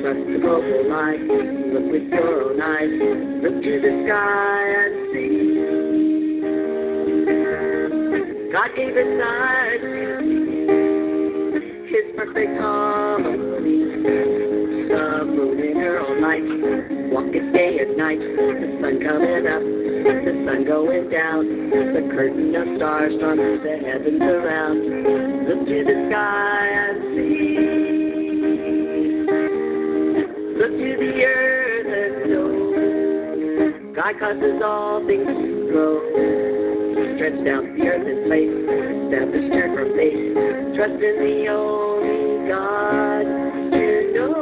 Trust the global lie. Look with your own eyes. Look to the sky and see. God gave us eyes His perfect harmony. The moon in her own light. Walk it day and night. The sun coming up. The sun going down. The curtain of stars from the heavens around. Look to the sky and see. Look to the earth and know. God causes all things to grow. Stretch down the earth in place. Establish her from faith. Trust in the only God you know.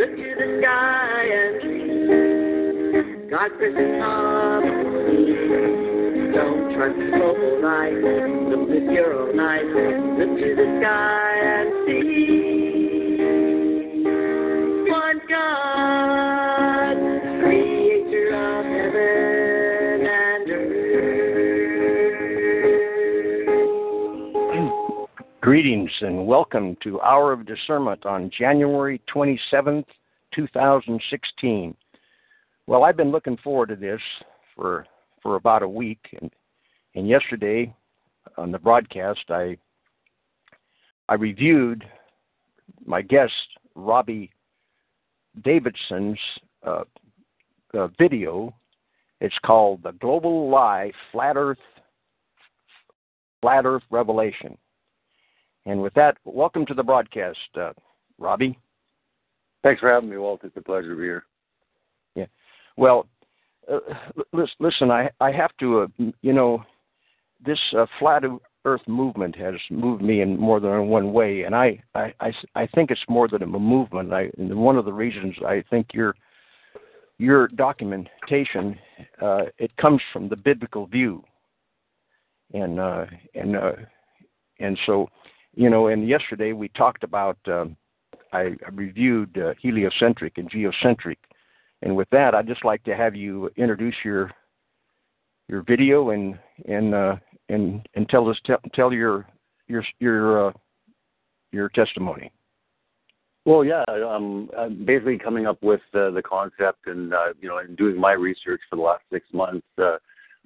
Look to the sky and see God's presence harmony. Don't trust the global lie. Look with your own eyes. Look to the sky and see God, creator of heaven and earth. Greetings and welcome to Hour of Discernment on January 27th, 2016. Well, I've been looking forward to this for for about a week, and and yesterday on the broadcast, I I reviewed my guest Robbie Davidson's uh, uh, video. It's called "The Global Lie: Flat Earth Flat Earth Revelation." And with that, welcome to the broadcast, uh, Robbie. Thanks for having me, Walt. It's a pleasure to be here. Yeah. Well, uh, listen, I I have to, uh, you know, this uh, flat Earth movement has moved me in more than one way, and I I I, I think it's more than a movement. I one of the reasons I think your your documentation uh, it comes from the biblical view, and uh, and uh, and so you know, and yesterday we talked about. Um, I reviewed uh, heliocentric and geocentric, and with that, I'd just like to have you introduce your your video and and uh, and and tell us tell, tell your your your uh, your testimony. Well, yeah, um, I'm basically coming up with uh, the concept and uh, you know and doing my research for the last six months, uh,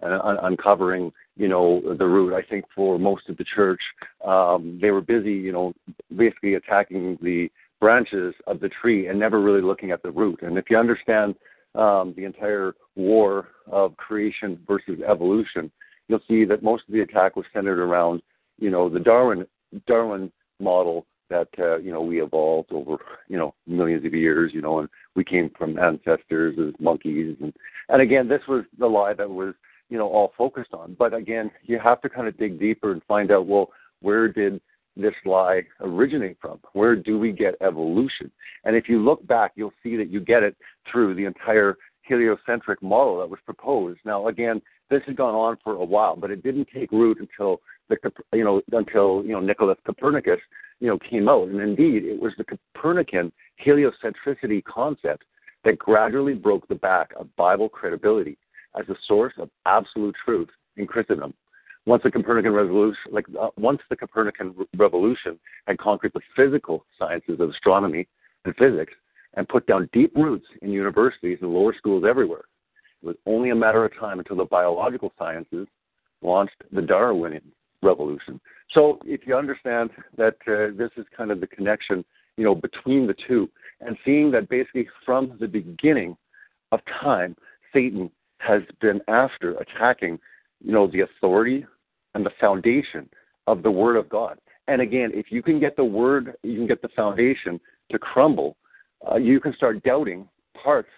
un- uncovering you know the root. I think for most of the church, um, they were busy, you know, basically attacking the branches of the tree and never really looking at the root. And if you understand um, the entire war of creation versus evolution, you'll see that most of the attack was centered around, you know, the Darwin Darwin model that uh, you know we evolved over you know millions of years, you know, and we came from ancestors as monkeys, and and again, this was the lie that was you know all focused on. But again, you have to kind of dig deeper and find out well where did this lie originate from? Where do we get evolution? And if you look back, you'll see that you get it through the entire heliocentric model that was proposed. Now, again, this has gone on for a while, but it didn't take root until the you know until you know Nicholas Copernicus you know came out, and indeed it was the Copernican heliocentricity concept that gradually broke the back of Bible credibility as a source of absolute truth in Christendom. Once the Copernican revolution, like uh, once the Copernican revolution had conquered the physical sciences of astronomy and physics and put down deep roots in universities and lower schools everywhere, it was only a matter of time until the biological sciences launched the Darwinian revolution. So if you understand that uh, this is kind of the connection, you know, between the two, and seeing that basically from the beginning of time, Satan has been after attacking, you know, the authority and the foundation of the Word of God. and again, if you can get the word, you can get the foundation to crumble, uh, you can start doubting parts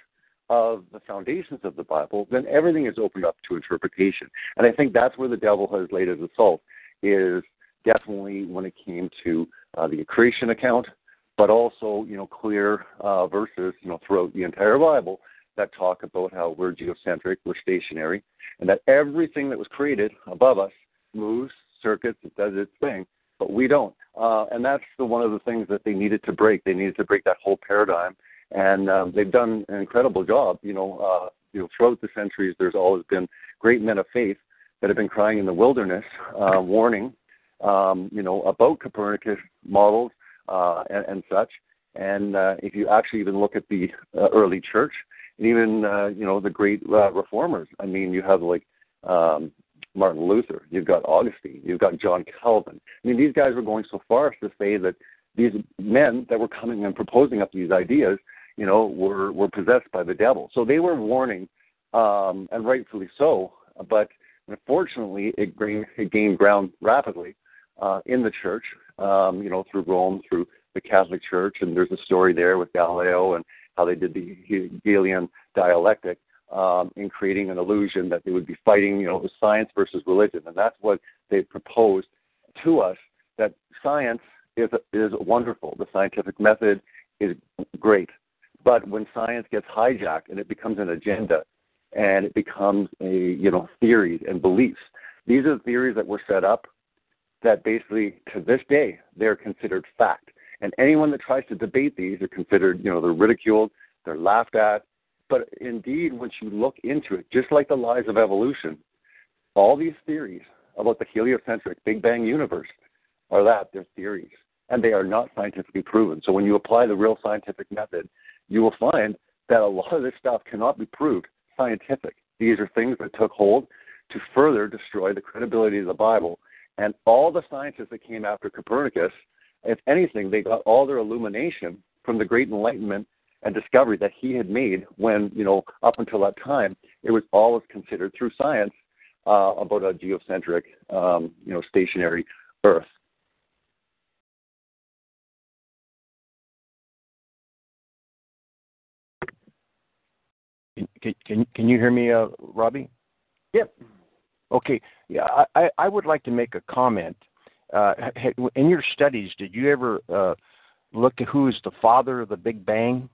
of the foundations of the Bible, then everything is opened up to interpretation. And I think that's where the devil has laid his assault, is definitely when it came to uh, the creation account, but also, you know, clear uh, verses, you know, throughout the entire Bible that talk about how we're geocentric, we're stationary, and that everything that was created above us moves, circuits, it does its thing, but we don't. Uh, and that's the one of the things that they needed to break. They needed to break that whole paradigm, and um, they've done an incredible job. You know, uh, you know, throughout the centuries, there's always been great men of faith that have been crying in the wilderness, uh, warning, um, you know, about Copernicus models uh, and, and such. And uh, if you actually even look at the uh, early church, and even uh, you know the great uh, reformers, I mean, you have like um, Martin Luther, you've got Augustine, you've got John Calvin. I mean, these guys were going so far as to say that these men that were coming and proposing up these ideas, you know, were were possessed by the devil. So they were warning, um, and rightfully so. But unfortunately, it gained, it gained ground rapidly uh, in the church, um, you know, through Rome, through the Catholic Church, and there's a story there with Galileo and how they did the Hegelian dialectic um, in creating an illusion that they would be fighting, you know, science versus religion, and that's what they proposed to us. That science is is wonderful. The scientific method is great, but when science gets hijacked and it becomes an agenda, and it becomes a you know theories and beliefs, these are theories that were set up that basically to this day they're considered fact. And anyone that tries to debate these are considered, you know, they're ridiculed, they're laughed at. But indeed, once you look into it, just like the lies of evolution, all these theories about the heliocentric Big Bang universe are that they're theories, and they are not scientifically proven. So when you apply the real scientific method, you will find that a lot of this stuff cannot be proved scientific. These are things that took hold to further destroy the credibility of the Bible. And all the scientists that came after Copernicus if anything, they got all their illumination from the great enlightenment and discovery that he had made when, you know, up until that time, it was always considered through science uh, about a geocentric, um, you know, stationary Earth. Can, can, can you hear me, uh, Robbie? Yep. Okay. Yeah, I, I would like to make a comment uh, in your studies, did you ever uh, look at who is the father of the Big Bang?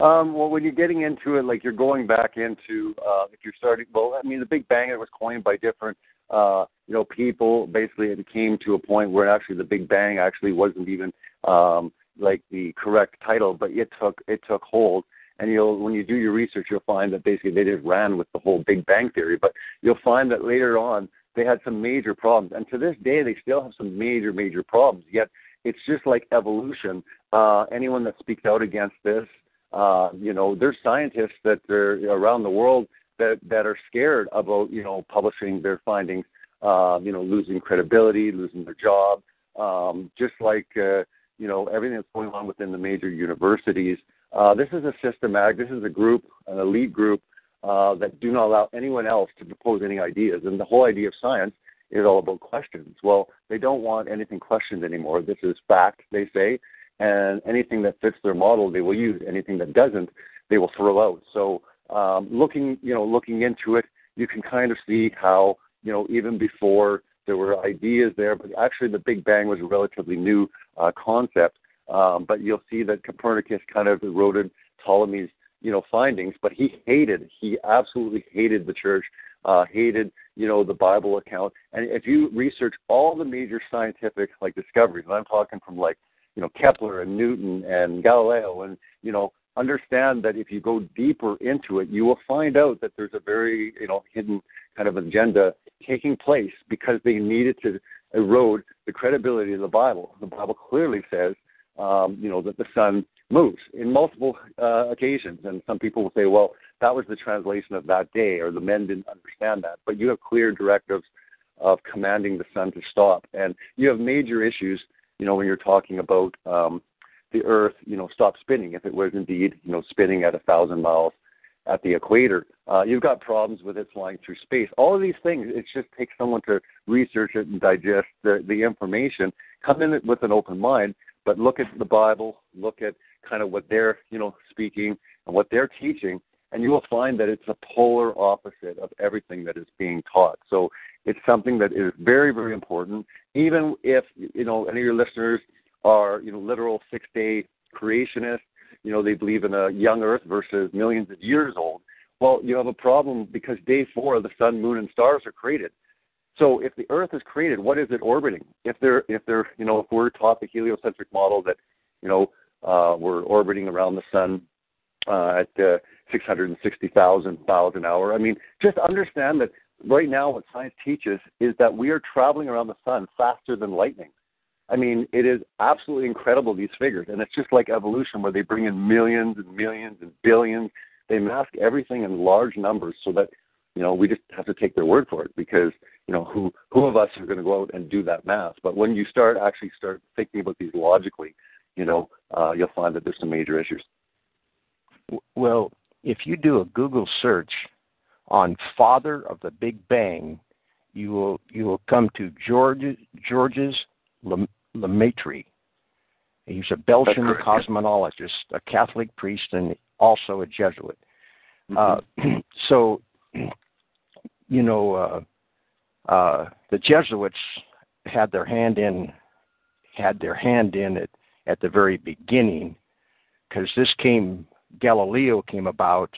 Um, well, when you're getting into it, like you're going back into, uh, if you're starting, well, I mean, the Big Bang it was coined by different, uh, you know, people. Basically, it came to a point where actually the Big Bang actually wasn't even um, like the correct title, but it took it took hold. And you'll, when you do your research, you'll find that basically they just ran with the whole Big Bang theory. But you'll find that later on, they had some major problems. And to this day, they still have some major, major problems. Yet it's just like evolution. Uh, anyone that speaks out against this, uh, you know, there's scientists that are around the world that, that are scared about, you know, publishing their findings, uh, you know, losing credibility, losing their job. Um, just like, uh, you know, everything that's going on within the major universities. Uh, this is a systematic, this is a group, an elite group uh, that do not allow anyone else to propose any ideas. And the whole idea of science is all about questions. Well, they don't want anything questioned anymore. This is fact, they say, and anything that fits their model, they will use. Anything that doesn't, they will throw out. So, um, looking, you know, looking into it, you can kind of see how, you know, even before there were ideas there, but actually the Big Bang was a relatively new uh, concept. Um, but you'll see that Copernicus kind of eroded Ptolemy's you know findings but he hated he absolutely hated the church uh hated you know the bible account. And if you research all the major scientific like discoveries and i'm talking from like you know kepler and newton and galileo and you know understand that if you go deeper into it you will find out that there's a very you know hidden kind of agenda taking place because they needed to erode the credibility of the bible. The bible clearly says um, you know that the sun moves in multiple uh, occasions. And some people will say, well, that was the translation of that day, or the men didn't understand that. But you have clear directives of commanding the sun to stop. And you have major issues, you know, when you're talking about um, the earth, you know, stop spinning. If it was indeed, you know, spinning at a thousand miles at the equator. Uh, you've got problems with it flying through space. All of these things, it just takes someone to research it and digest the, the information, come in with an open mind, but look at the Bible, look at kind of what they're, you know, speaking and what they're teaching, and you will find that it's a polar opposite of everything that is being taught. So it's something that is very, very important. Even if, you know, any of your listeners are, you know, literal six day creationists, you know, they believe in a young earth versus millions of years old. Well, you have a problem because day four, the sun, moon, and stars are created. So if the Earth is created, what is it orbiting? If they're, if they're, you know, if we're taught the heliocentric model that, you know, uh, we're orbiting around the sun uh, at uh, 660,000 miles an hour. I mean, just understand that right now what science teaches is that we are traveling around the sun faster than lightning. I mean, it is absolutely incredible these figures, and it's just like evolution where they bring in millions and millions and billions. They mask everything in large numbers so that you know we just have to take their word for it because you know who who of us are going to go out and do that math. But when you start actually start thinking about these logically, you know, uh, you'll find that there's some major issues. Well, if you do a Google search on father of the Big Bang, you will you will come to George Georges Lemaitre. He's a Belgian cosmologist, a Catholic priest, and also a Jesuit. Mm-hmm. Uh, so, you know, uh, uh, the Jesuits had their hand in had their hand in it at the very beginning, because this came Galileo came about,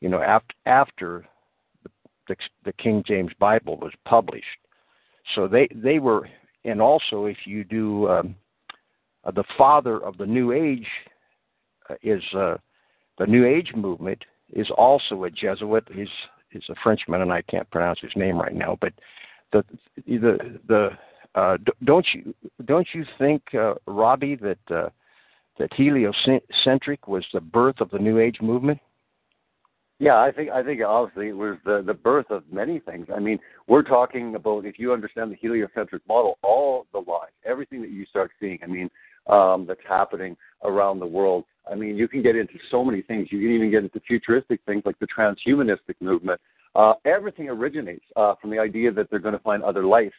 you know, after after the, the King James Bible was published. So they they were, and also if you do, um, uh, the father of the New Age uh, is uh, the New Age movement is also a Jesuit. He's he's a Frenchman, and I can't pronounce his name right now. But the the the uh, don't you don't you think, uh, Robbie, that uh, that heliocentric was the birth of the New Age movement? Yeah, I think I think obviously it was the the birth of many things. I mean, we're talking about if you understand the heliocentric model, all the lies, everything that you start seeing. I mean, um, that's happening around the world. I mean, you can get into so many things. You can even get into futuristic things like the transhumanistic movement. Uh, everything originates uh, from the idea that they're going to find other life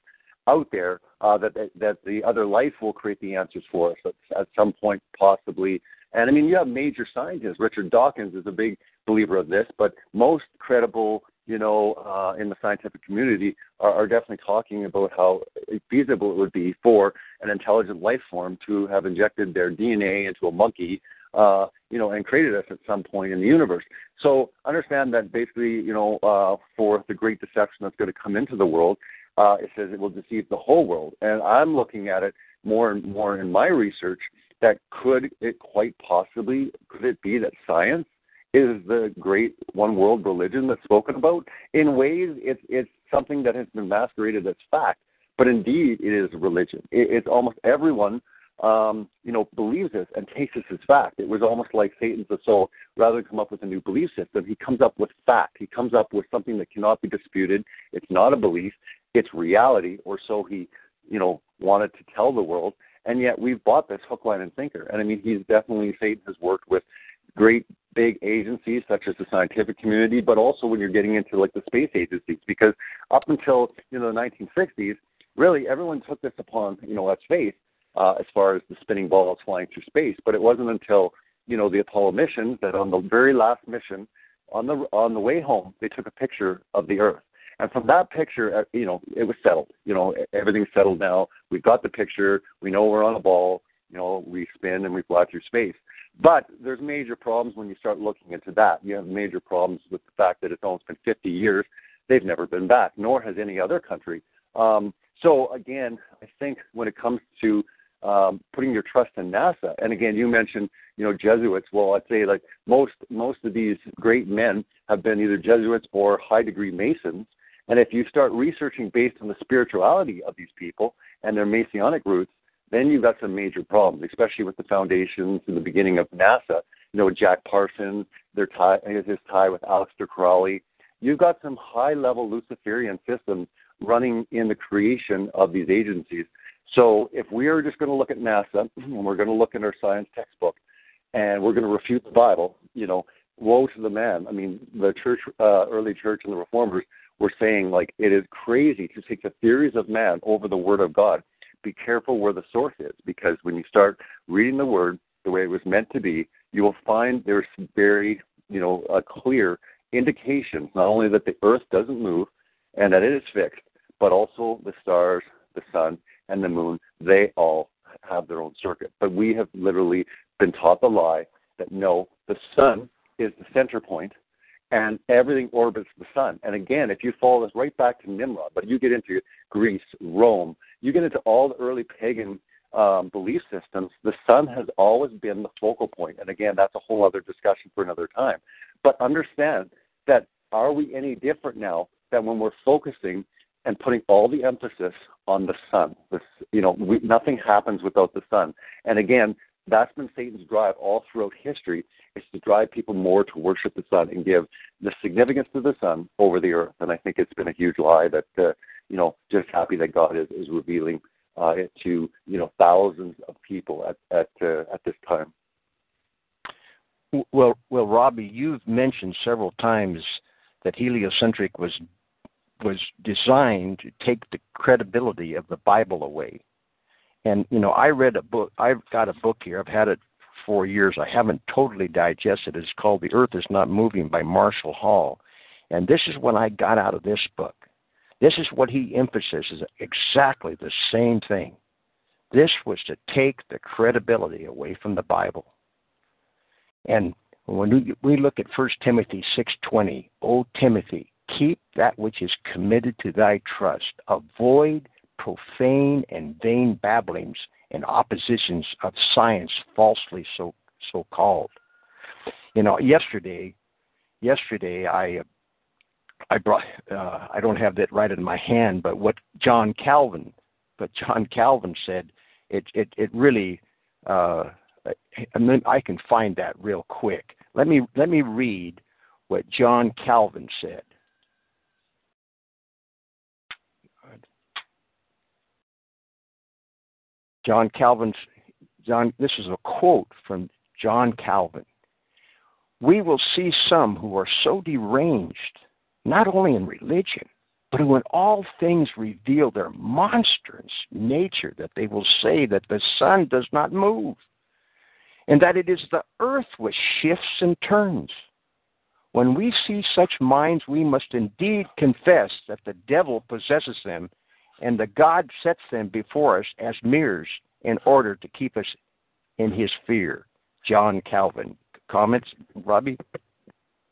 out there uh, that, that that the other life will create the answers for us at, at some point, possibly. And I mean, you have major scientists. Richard Dawkins is a big believer of this, but most credible, you know, uh, in the scientific community are, are definitely talking about how feasible it would be for an intelligent life form to have injected their DNA into a monkey uh, you know, and created us at some point in the universe. So understand that basically, you know, uh, for the great deception that's going to come into the world, uh, it says it will deceive the whole world. And I'm looking at it more and more in my research that could it quite possibly could it be that science is the great one world religion that's spoken about? In ways, it's it's something that has been masqueraded as fact, but indeed it is religion. It, it's almost everyone um, you know, believes this and takes this as fact. It was almost like Satan's soul. Rather than come up with a new belief system, he comes up with fact. He comes up with something that cannot be disputed. It's not a belief it's reality, or so he, you know, wanted to tell the world. And yet we've bought this hook, line, and sinker. And I mean, he's definitely Satan has worked with great big agencies such as the scientific community, but also when you're getting into like the space agencies, because up until you know the 1960s, really everyone took this upon you know as faith uh, as far as the spinning balls flying through space. But it wasn't until you know the Apollo missions that on the very last mission, on the on the way home, they took a picture of the Earth and from that picture, uh, you know, it was settled. You know, everything's settled now. We've got the picture. We know we're on a ball. You know, we spin and we fly through space. But there's major problems when you start looking into that. You have major problems with the fact that it's almost been 50 years. They've never been back, nor has any other country. Um, so again, I think when it comes to um, putting your trust in NASA, and again, you mentioned, you know, Jesuits. Well, I'd say like most most of these great men have been either Jesuits or high degree Masons, and if you start researching based on the spirituality of these people and their Masonic roots, then you've got some major problems, especially with the foundations in the beginning of NASA. You know, Jack Parsons, their tie, his tie with Aleister Crowley. You've got some high-level Luciferian systems running in the creation of these agencies. So if we are just going to look at NASA and we're going to look in our science textbook and we're going to refute the Bible, you know, woe to the man. I mean, the church, uh, early church and the reformers were saying like it is crazy to take the theories of man over the word of God. Be careful where the source is, because when you start reading the word the way it was meant to be, you will find there's very, you know, clear indications not only that the earth doesn't move and that it is fixed, but also the stars, the sun, and the moon, they all have their own circuit. But we have literally been taught the lie that no, the sun is the center point and everything orbits the sun. And again, if you follow this right back to Nimrod, but you get into Greece, Rome, you get into all the early pagan um, belief systems, the sun has always been the focal point. And again, that's a whole other discussion for another time. But understand that are we any different now than when we're focusing and putting all the emphasis on the sun? This, you know, we, nothing happens without the sun. And again, that's been Satan's drive all throughout history is to drive people more to worship the sun and give the significance to the sun over the earth. And I think it's been a huge lie that, uh, you know, just happy that God is, is revealing uh, it to, you know, thousands of people at, at, uh, at this time. Well, well, Robbie, you've mentioned several times that heliocentric was was designed to take the credibility of the Bible away. And you know, I read a book. I've got a book here. I've had it for four years. I haven't totally digested it. It's called "The Earth Is Not Moving" by Marshall Hall. And this is what I got out of this book. This is what he emphasizes exactly the same thing. This was to take the credibility away from the Bible. And when we, we look at 1 Timothy 6:20, O Timothy, keep that which is committed to thy trust. Avoid profane and vain babblings and oppositions of science falsely so so called. You know, yesterday, yesterday I I brought uh, I don't have that right in my hand, but what John Calvin, but John Calvin said it it it really uh, I mean I can find that real quick. Let me let me read what John Calvin said. John Calvin's John this is a quote from John Calvin. We will see some who are so deranged, not only in religion, but who in all things reveal their monstrous nature, that they will say that the sun does not move, and that it is the earth which shifts and turns. When we see such minds, we must indeed confess that the devil possesses them, and the God sets them before us as mirrors in order to keep us in his fear. John Calvin. Comments, Robbie?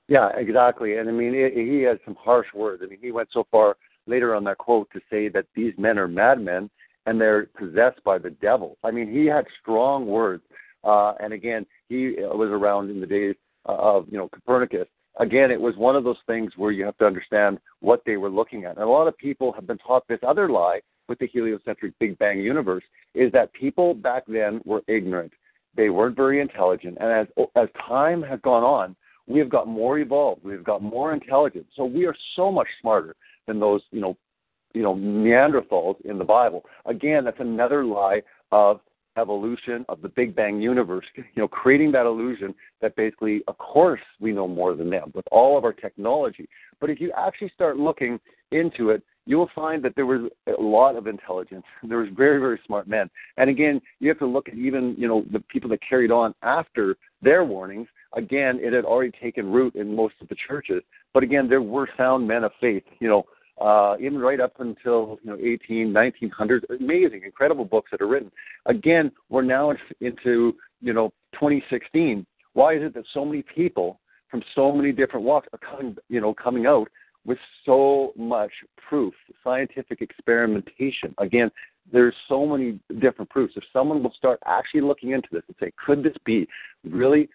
Yeah, exactly. And I mean, he had some harsh words. I mean, he went so far later on that quote to say that these men are madmen and they're possessed by the devil. I mean, he had strong words. Uh, and again, he was around in the days of you know Copernicus. Again, it was one of those things where you have to understand what they were looking at. And a lot of people have been taught this other lie with the heliocentric Big Bang universe is that people back then were ignorant. They weren't very intelligent. And as as time has gone on, we have got more evolved. We've got more intelligent. So we are so much smarter than those, you know, you know, Neanderthals in the Bible. Again, that's another lie of evolution of the Big Bang universe, you know, creating that illusion that basically, of course, we know more than them with all of our technology. But if you actually start looking into it, you will find that there was a lot of intelligence. There was very, very smart men. And again, you have to look at even, you know, the people that carried on after their warnings. Again, it had already taken root in most of the churches. But again, there were sound men of faith, you know, uh, even right up until you know 18, 1900s. Amazing, incredible books that are written. Again, we're now into you know 2016. Why is it that so many people from so many different walks are coming, you know, coming out with so much proof, scientific experimentation. Again, there's so many different proofs. If someone will start actually looking into this and say, could this be really?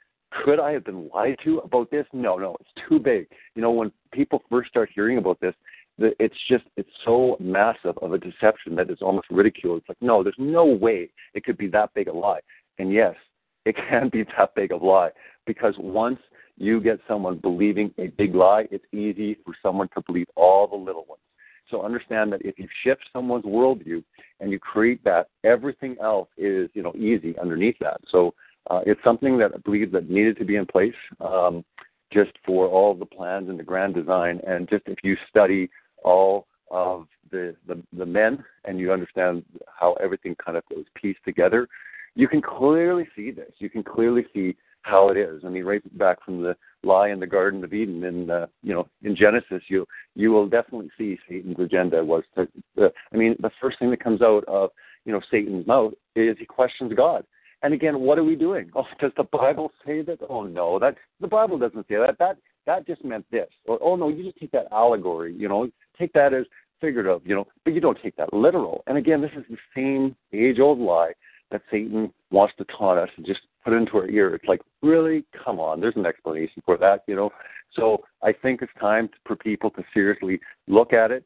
Could I have been lied to about this? No, no, it's too big. You know, when people first start hearing about this, it's just it's so massive of a deception that it's almost ridiculed. It's like, no, there's no way it could be that big a lie. And yes, it can be that big of a lie because once you get someone believing a big lie, it's easy for someone to believe all the little ones. So understand that if you shift someone's worldview and you create that, everything else is you know easy underneath that. So uh, it's something that I believe that needed to be in place. Um, just for all the plans and the grand design. And just if you study all of the, the, the men and you understand how everything kind of goes pieced together, you can clearly see this. You can clearly see how it is. I mean, right back from the lie in the Garden of Eden, in uh, you know, in Genesis, you you will definitely see Satan's agenda was to. Uh, I mean, the first thing that comes out of you know Satan's mouth is he questions God. And again, what are we doing? Oh, does the Bible say that? Oh no, that the Bible doesn't say that. That that just meant this. Or oh no, you just take that allegory. You know, take that as figurative. You know, but you don't take that literal. And again, this is the same age-old lie that Satan wants to taunt us and just put into our ear. It's like, really? Come on, there's an explanation for that, you know? So I think it's time for people to seriously look at it,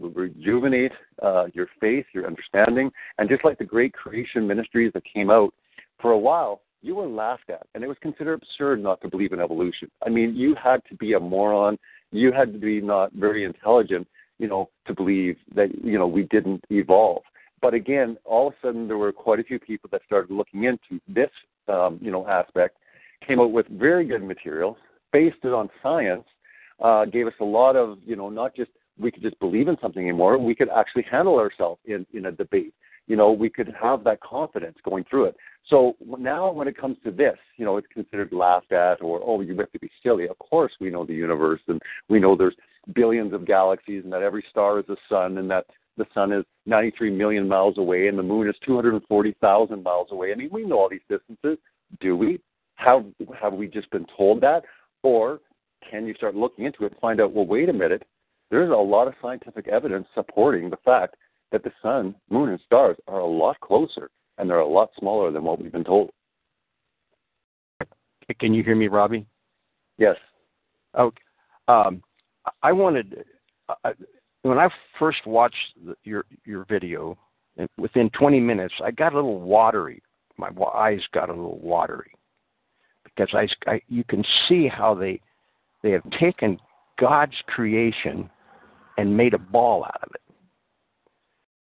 rejuvenate uh, your faith, your understanding, and just like the great creation ministries that came out, for a while, you were laughed at, and it was considered absurd not to believe in evolution. I mean, you had to be a moron, you had to be not very intelligent, you know, to believe that you know we didn't evolve but again, all of a sudden there were quite a few people that started looking into this, um, you know, aspect, came out with very good material, based it on science, uh, gave us a lot of, you know, not just we could just believe in something anymore, we could actually handle ourselves in in a debate. You know, we could have that confidence going through it. So now, when it comes to this, you know, it's considered laughed at, or oh, you have to be silly. Of course, we know the universe, and we know there's billions of galaxies, and that every star is a sun, and that the sun is 93 million miles away and the moon is 240,000 miles away. I mean, we know all these distances. Do we? Have have we just been told that, or can you start looking into it and find out? Well, wait a minute. There's a lot of scientific evidence supporting the fact that the sun, moon, and stars are a lot closer and they're a lot smaller than what we've been told. Can you hear me, Robbie? Yes. Okay. Um, I wanted. Uh, when I first watched the, your your video, within 20 minutes, I got a little watery. My eyes got a little watery because I, I you can see how they they have taken God's creation and made a ball out of it.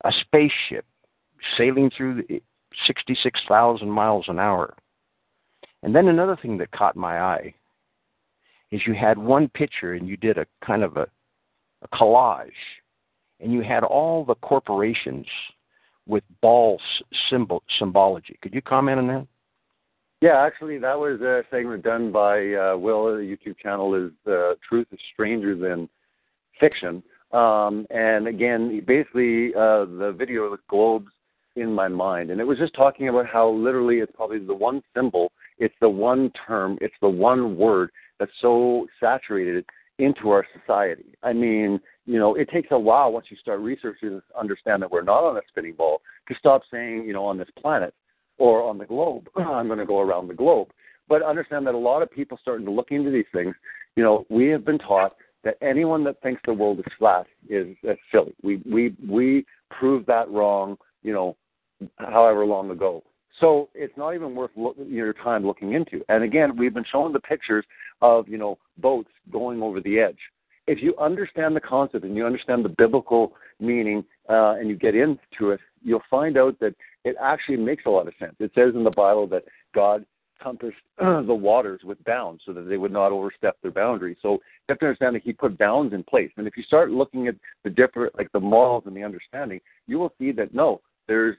A spaceship sailing through 66,000 miles an hour. And then another thing that caught my eye is you had one picture and you did a kind of a a collage, and you had all the corporations with ball symbol symbology. Could you comment on that? Yeah, actually, that was a segment done by uh, Will. The YouTube channel is uh, "Truth is Stranger Than Fiction," um, and again, basically, uh, the video the globes in my mind, and it was just talking about how literally it's probably the one symbol, it's the one term, it's the one word that's so saturated into our society. I mean, you know, it takes a while once you start researching to understand that we're not on a spinning ball to stop saying, you know, on this planet or on the globe, I'm going to go around the globe. But understand that a lot of people starting to look into these things, you know, we have been taught that anyone that thinks the world is flat is uh, silly. We we we proved that wrong, you know, however long ago. So it's not even worth your time looking into. And again, we've been showing the pictures of you know boats going over the edge. If you understand the concept and you understand the biblical meaning uh, and you get into it, you'll find out that it actually makes a lot of sense. It says in the Bible that God the waters with bounds so that they would not overstep their boundaries. So you have to understand that He put bounds in place. And if you start looking at the different, like the morals and the understanding, you will see that no, there's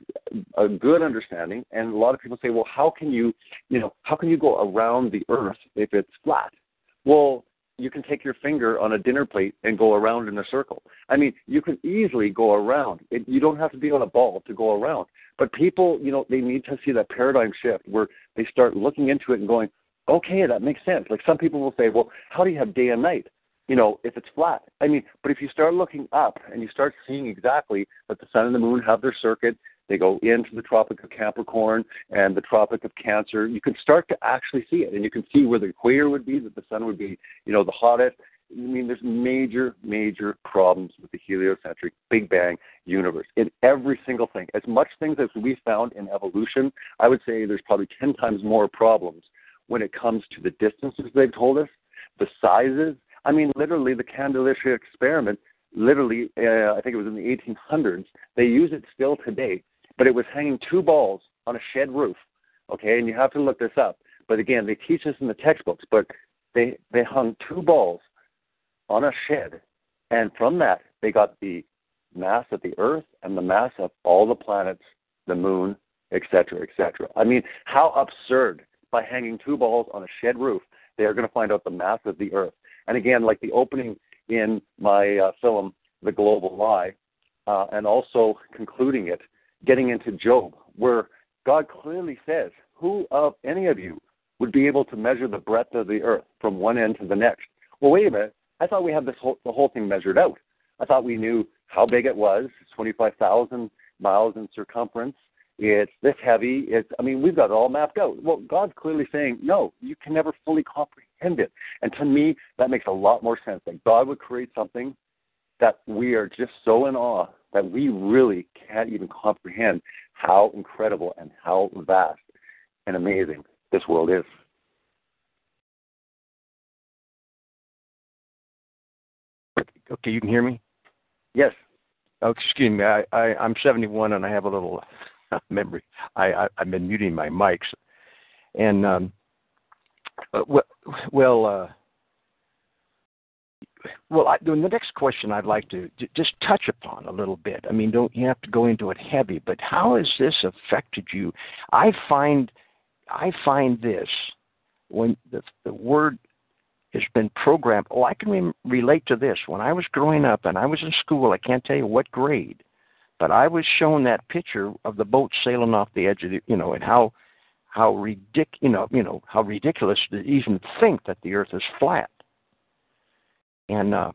a good understanding and a lot of people say well how can you you know how can you go around the earth if it's flat well you can take your finger on a dinner plate and go around in a circle. I mean you can easily go around. It, you don't have to be on a ball to go around. But people you know they need to see that paradigm shift where they start looking into it and going okay that makes sense. Like some people will say well how do you have day and night? You know, if it's flat. I mean, but if you start looking up and you start seeing exactly that the sun and the moon have their circuit, they go into the Tropic of Capricorn and the Tropic of Cancer, you can start to actually see it. And you can see where the equator would be, that the sun would be, you know, the hottest. I mean, there's major, major problems with the heliocentric Big Bang universe in every single thing. As much things as we found in evolution, I would say there's probably 10 times more problems when it comes to the distances they've told us, the sizes, I mean, literally, the Cavendish experiment, literally, uh, I think it was in the 1800s. They use it still today, but it was hanging two balls on a shed roof. Okay, and you have to look this up. But again, they teach this in the textbooks. But they they hung two balls on a shed, and from that they got the mass of the Earth and the mass of all the planets, the moon, etc., etc. I mean, how absurd! By hanging two balls on a shed roof, they are going to find out the mass of the Earth. And again, like the opening in my uh, film, The Global Lie, uh, and also concluding it, getting into Job, where God clearly says, Who of any of you would be able to measure the breadth of the earth from one end to the next? Well, wait a minute. I thought we had this whole, the whole thing measured out. I thought we knew how big it was, 25,000 miles in circumference. It's this heavy. It's, I mean, we've got it all mapped out. Well, God's clearly saying, no, you can never fully comprehend it. And to me, that makes a lot more sense. That God would create something that we are just so in awe that we really can't even comprehend how incredible and how vast and amazing this world is. Okay, you can hear me? Yes. Oh, excuse me. I, I I'm 71 and I have a little memory. I, I I've been muting my mics, and um, uh, well, well, uh, well. I, the next question I'd like to j- just touch upon a little bit. I mean, don't you have to go into it heavy, but how has this affected you? I find, I find this when the the word has been programmed. Oh, I can re- relate to this. When I was growing up and I was in school, I can't tell you what grade, but I was shown that picture of the boat sailing off the edge of the, you know, and how how ridic, you know, you know, how ridiculous to even think that the Earth is flat. And uh,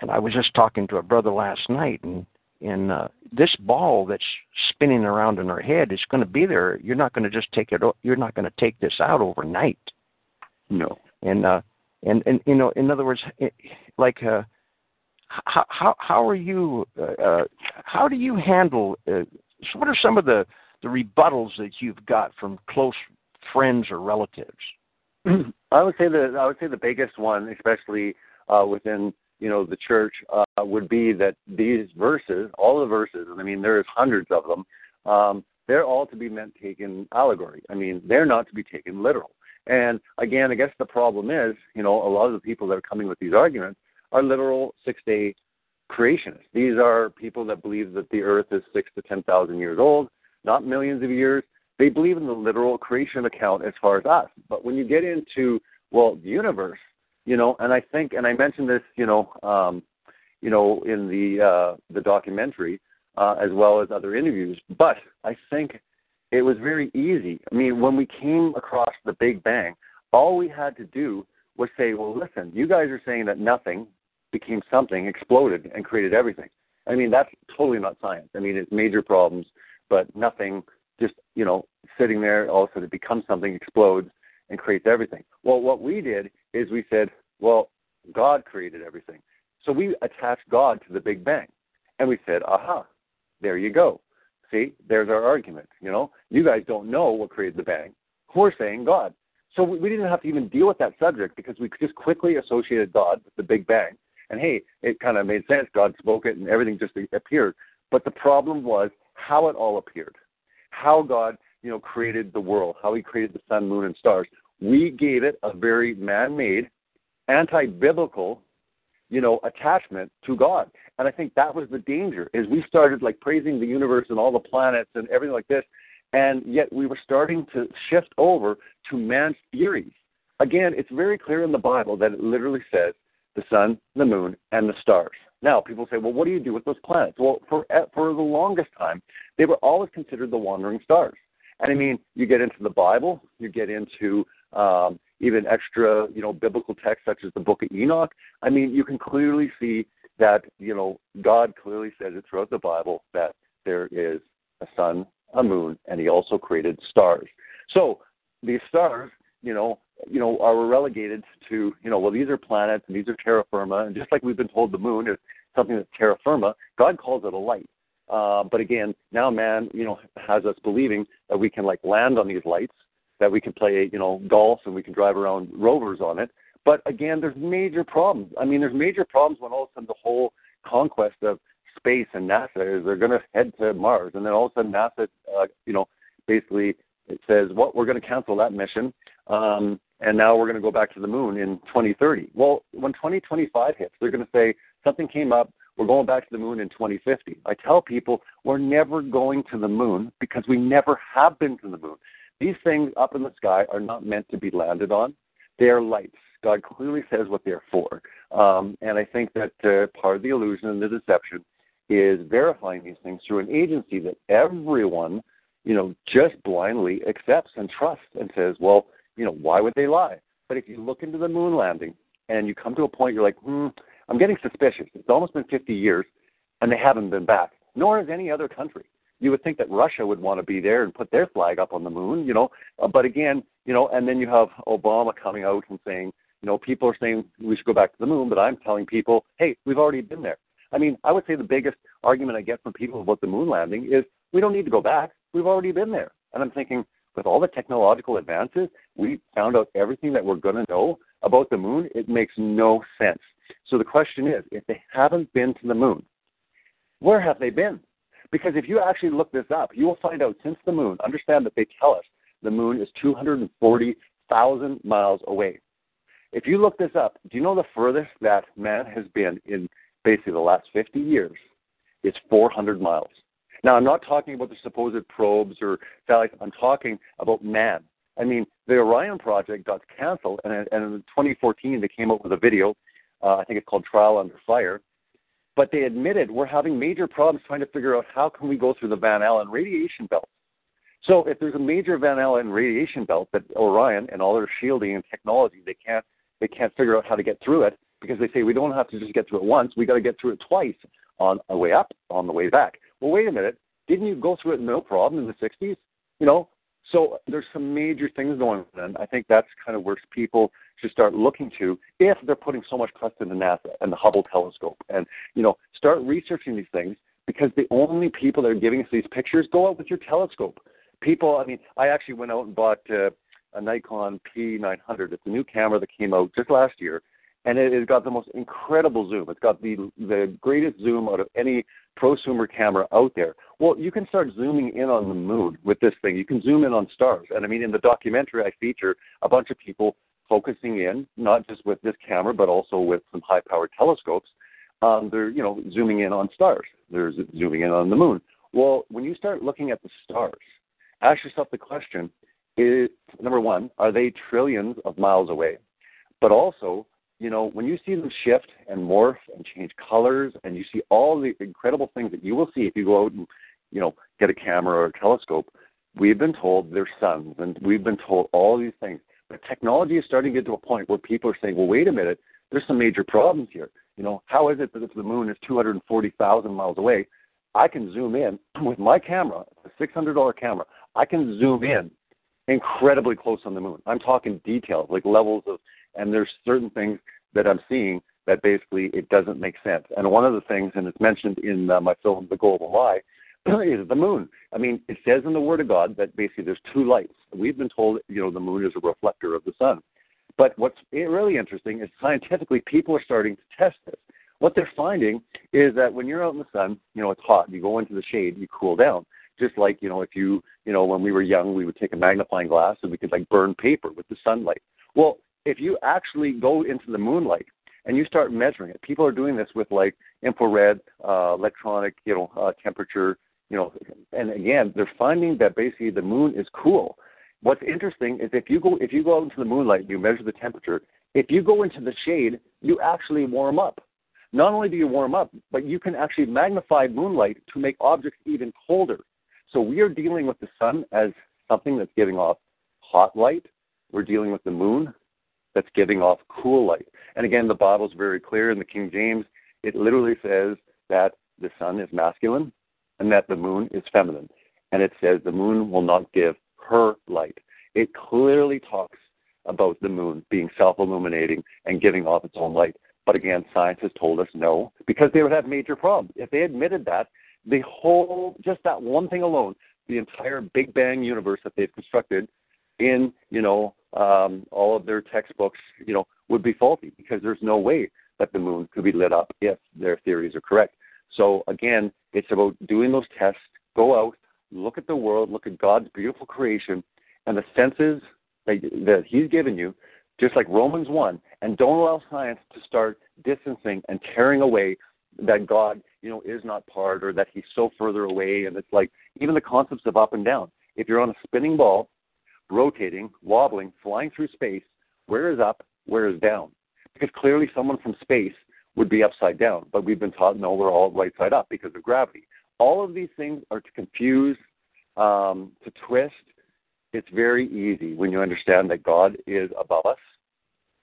and I was just talking to a brother last night, and and uh, this ball that's spinning around in her head is going to be there. You're not going to just take it. You're not going to take this out overnight. No. And uh, and and you know in other words like uh how how how are you uh, uh how do you handle uh, what are some of the the rebuttals that you've got from close friends or relatives i would say the i would say the biggest one especially uh within you know the church uh would be that these verses all the verses and i mean there's hundreds of them um they're all to be meant taken allegory i mean they're not to be taken literal and again, I guess the problem is, you know, a lot of the people that are coming with these arguments are literal six day creationists. These are people that believe that the earth is six to 10,000 years old, not millions of years. They believe in the literal creation account as far as us. But when you get into, well, the universe, you know, and I think, and I mentioned this, you know, um, you know, in the uh, the documentary, uh, as well as other interviews. But I think it was very easy. I mean, when we came across the Big Bang, all we had to do was say, well, listen, you guys are saying that nothing became something, exploded, and created everything. I mean, that's totally not science. I mean, it's major problems, but nothing just, you know, sitting there, all of a sudden it becomes something, explodes, and creates everything. Well, what we did is we said, well, God created everything. So we attached God to the Big Bang. And we said, aha, there you go. See, there's our argument. You know, you guys don't know what created the bang. We're saying God. So we, we didn't have to even deal with that subject because we just quickly associated God with the Big Bang. And hey, it kind of made sense. God spoke it and everything just appeared. But the problem was how it all appeared, how God, you know, created the world, how He created the sun, moon, and stars. We gave it a very man-made, anti-biblical you know, attachment to God. And I think that was the danger is we started like praising the universe and all the planets and everything like this, and yet we were starting to shift over to man's theories. Again, it's very clear in the Bible that it literally says the sun, the moon, and the stars. Now, people say, well, what do you do with those planets? Well, for for the longest time, they were always considered the wandering stars. And I mean, you get into the Bible, you get into um, even extra, you know, biblical texts such as the Book of Enoch. I mean, you can clearly see that, you know, God clearly says it throughout the Bible that there is a sun, a moon, and He also created stars. So these stars, you know, you know, are relegated to, you know, well, these are planets and these are terra firma, and just like we've been told the moon is something that's terra firma, God calls it a light. Uh, but again, now man, you know, has us believing that we can like land on these lights that we can play, you know, golf and we can drive around rovers on it. But again, there's major problems. I mean, there's major problems when all of a sudden the whole conquest of space and NASA is they're going to head to Mars, and then all of a sudden NASA, uh, you know, basically it says, "What well, we're going to cancel that mission. Um, and now we're going to go back to the moon in 2030. Well, when 2025 hits, they're going to say something came up. We're going back to the moon in 2050. I tell people we're never going to the moon because we never have been to the moon. These things up in the sky are not meant to be landed on. They are lights. God clearly says what they're for. Um, and I think that uh, part of the illusion and the deception is verifying these things through an agency that everyone, you know, just blindly accepts and trusts and says, well, you know, why would they lie? But if you look into the moon landing and you come to a point you're like, hmm, I'm getting suspicious. It's almost been 50 years and they haven't been back, nor has any other country. You would think that Russia would want to be there and put their flag up on the moon, you know. Uh, but again, you know, and then you have Obama coming out and saying, you know, people are saying we should go back to the moon, but I'm telling people, hey, we've already been there. I mean, I would say the biggest argument I get from people about the moon landing is we don't need to go back. We've already been there. And I'm thinking, with all the technological advances, we found out everything that we're going to know about the moon. It makes no sense. So the question is, if they haven't been to the moon, where have they been? Because if you actually look this up, you will find out since the moon, understand that they tell us the moon is 240,000 miles away. If you look this up, do you know the furthest that man has been in basically the last 50 years? It's 400 miles. Now, I'm not talking about the supposed probes or satellites. I'm talking about man. I mean, the Orion project got canceled, and, in 2014 they came out with a video. Uh, I think it's called Trial Under Fire, but they admitted we're having major problems trying to figure out how can we go through the Van Allen radiation belt. So if there's a major Van Allen radiation belt that Orion and all their shielding and technology they can't they can't figure out how to get through it because they say we don't have to just get through it once, we got to get through it twice on the way up, on the way back. Well, wait a minute, didn't you go through it no problem in the 60s? You know, so there's some major things going on. I think that's kind of where people should start looking to if they're putting so much trust in the NASA and the Hubble telescope, and you know, start researching these things because the only people that are giving us these pictures go out with your telescope. People, I mean, I actually went out and bought uh, a Nikon P900. It's a new camera that came out just last year, and it has got the most incredible zoom. It's got the the greatest zoom out of any prosumer camera out there. Well, you can start zooming in on the moon with this thing. You can zoom in on stars, and I mean, in the documentary, I feature a bunch of people focusing in, not just with this camera, but also with some high-powered telescopes. Um, they're you know zooming in on stars. They're zooming in on the moon. Well, when you start looking at the stars, ask yourself the question: Is number one, are they trillions of miles away? But also, you know, when you see them shift and morph and change colors, and you see all the incredible things that you will see if you go out and, you know, get a camera or a telescope, we've been told they're suns, and we've been told all these things. But technology is starting to get to a point where people are saying, well, wait a minute, there's some major problems here. You know, how is it that if the moon is 240,000 miles away, I can zoom in with my camera, a $600 camera, I can zoom in incredibly close on the moon. I'm talking details, like levels of and there's certain things that I'm seeing that basically it doesn't make sense. And one of the things, and it's mentioned in uh, my film The Global Lie, is the moon. I mean, it says in the Word of God that basically there's two lights. We've been told, you know, the moon is a reflector of the sun. But what's really interesting is scientifically, people are starting to test this. What they're finding is that when you're out in the sun, you know, it's hot. You go into the shade, you cool down. Just like, you know, if you, you know, when we were young, we would take a magnifying glass and we could like burn paper with the sunlight. Well, if you actually go into the moonlight and you start measuring it, people are doing this with like infrared, uh, electronic, you know, uh, temperature, you know, and again, they're finding that basically the moon is cool. What's interesting is if you go if you go out into the moonlight, you measure the temperature. If you go into the shade, you actually warm up. Not only do you warm up, but you can actually magnify moonlight to make objects even colder. So we are dealing with the sun as something that's giving off hot light. We're dealing with the moon that's giving off cool light. And again, the Bible's very clear in the King James. It literally says that the sun is masculine and that the moon is feminine. And it says the moon will not give her light. It clearly talks about the moon being self illuminating and giving off its own light. But again, science has told us no, because they would have major problems. If they admitted that, the whole, just that one thing alone, the entire Big Bang universe that they've constructed in, you know, um, all of their textbooks, you know, would be faulty because there's no way that the moon could be lit up if their theories are correct. So again, it's about doing those tests. Go out, look at the world, look at God's beautiful creation, and the senses that, that He's given you, just like Romans 1, and don't allow science to start distancing and tearing away that God, you know, is not part or that He's so further away. And it's like even the concepts of up and down. If you're on a spinning ball, rotating, wobbling, flying through space, where is up, where is down? Because clearly someone from space would be upside down, but we've been taught no, we're all right side up because of gravity. All of these things are to confuse, um, to twist. It's very easy when you understand that God is above us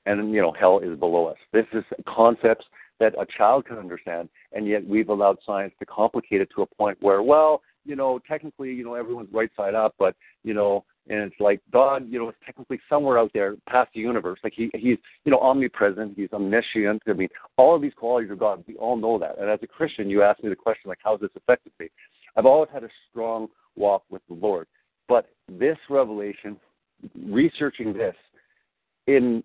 and you know hell is below us. This is concepts that a child can understand, and yet we've allowed science to complicate it to a point where, well, you know, technically, you know, everyone's right side up, but you know, and it's like God, you know, is technically somewhere out there past the universe. Like he he's you know omnipresent, he's omniscient. I mean, all of these qualities of God, we all know that. And as a Christian, you ask me the question like, how has this affected me? I've always had a strong walk with the Lord, but this revelation, researching this, in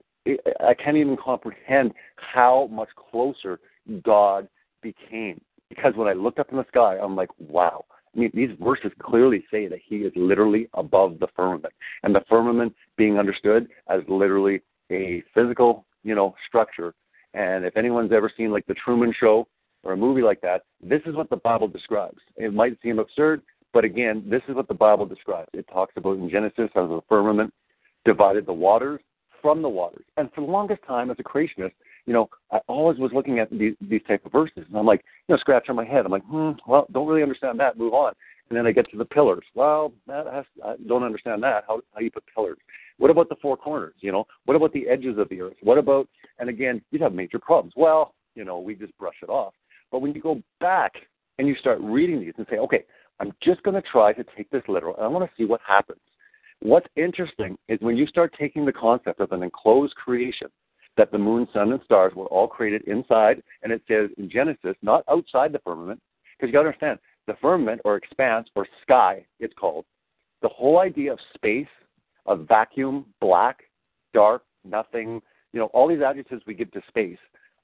I can't even comprehend how much closer God became. Because when I looked up in the sky, I'm like, wow. Mean, these verses clearly say that he is literally above the firmament, and the firmament being understood as literally a physical, you know, structure. And if anyone's ever seen like the Truman Show or a movie like that, this is what the Bible describes. It might seem absurd, but again, this is what the Bible describes. It talks about in Genesis how the firmament divided the waters from the waters. And for the longest time, as a creationist, you know, I always was looking at these these type of verses, and I'm like, you know, scratching my head. I'm like, hmm, well, don't really understand that. Move on. And then I get to the pillars. Well, that has, I don't understand that. How how you put pillars? What about the four corners? You know, what about the edges of the earth? What about? And again, you'd have major problems. Well, you know, we just brush it off. But when you go back and you start reading these and say, okay, I'm just going to try to take this literal, and I want to see what happens. What's interesting is when you start taking the concept of an enclosed creation, that the moon, sun, and stars were all created inside, and it says in Genesis, not outside the firmament, because you got to understand, the firmament or expanse or sky, it's called, the whole idea of space, of vacuum, black, dark, nothing, you know, all these adjectives we give to space,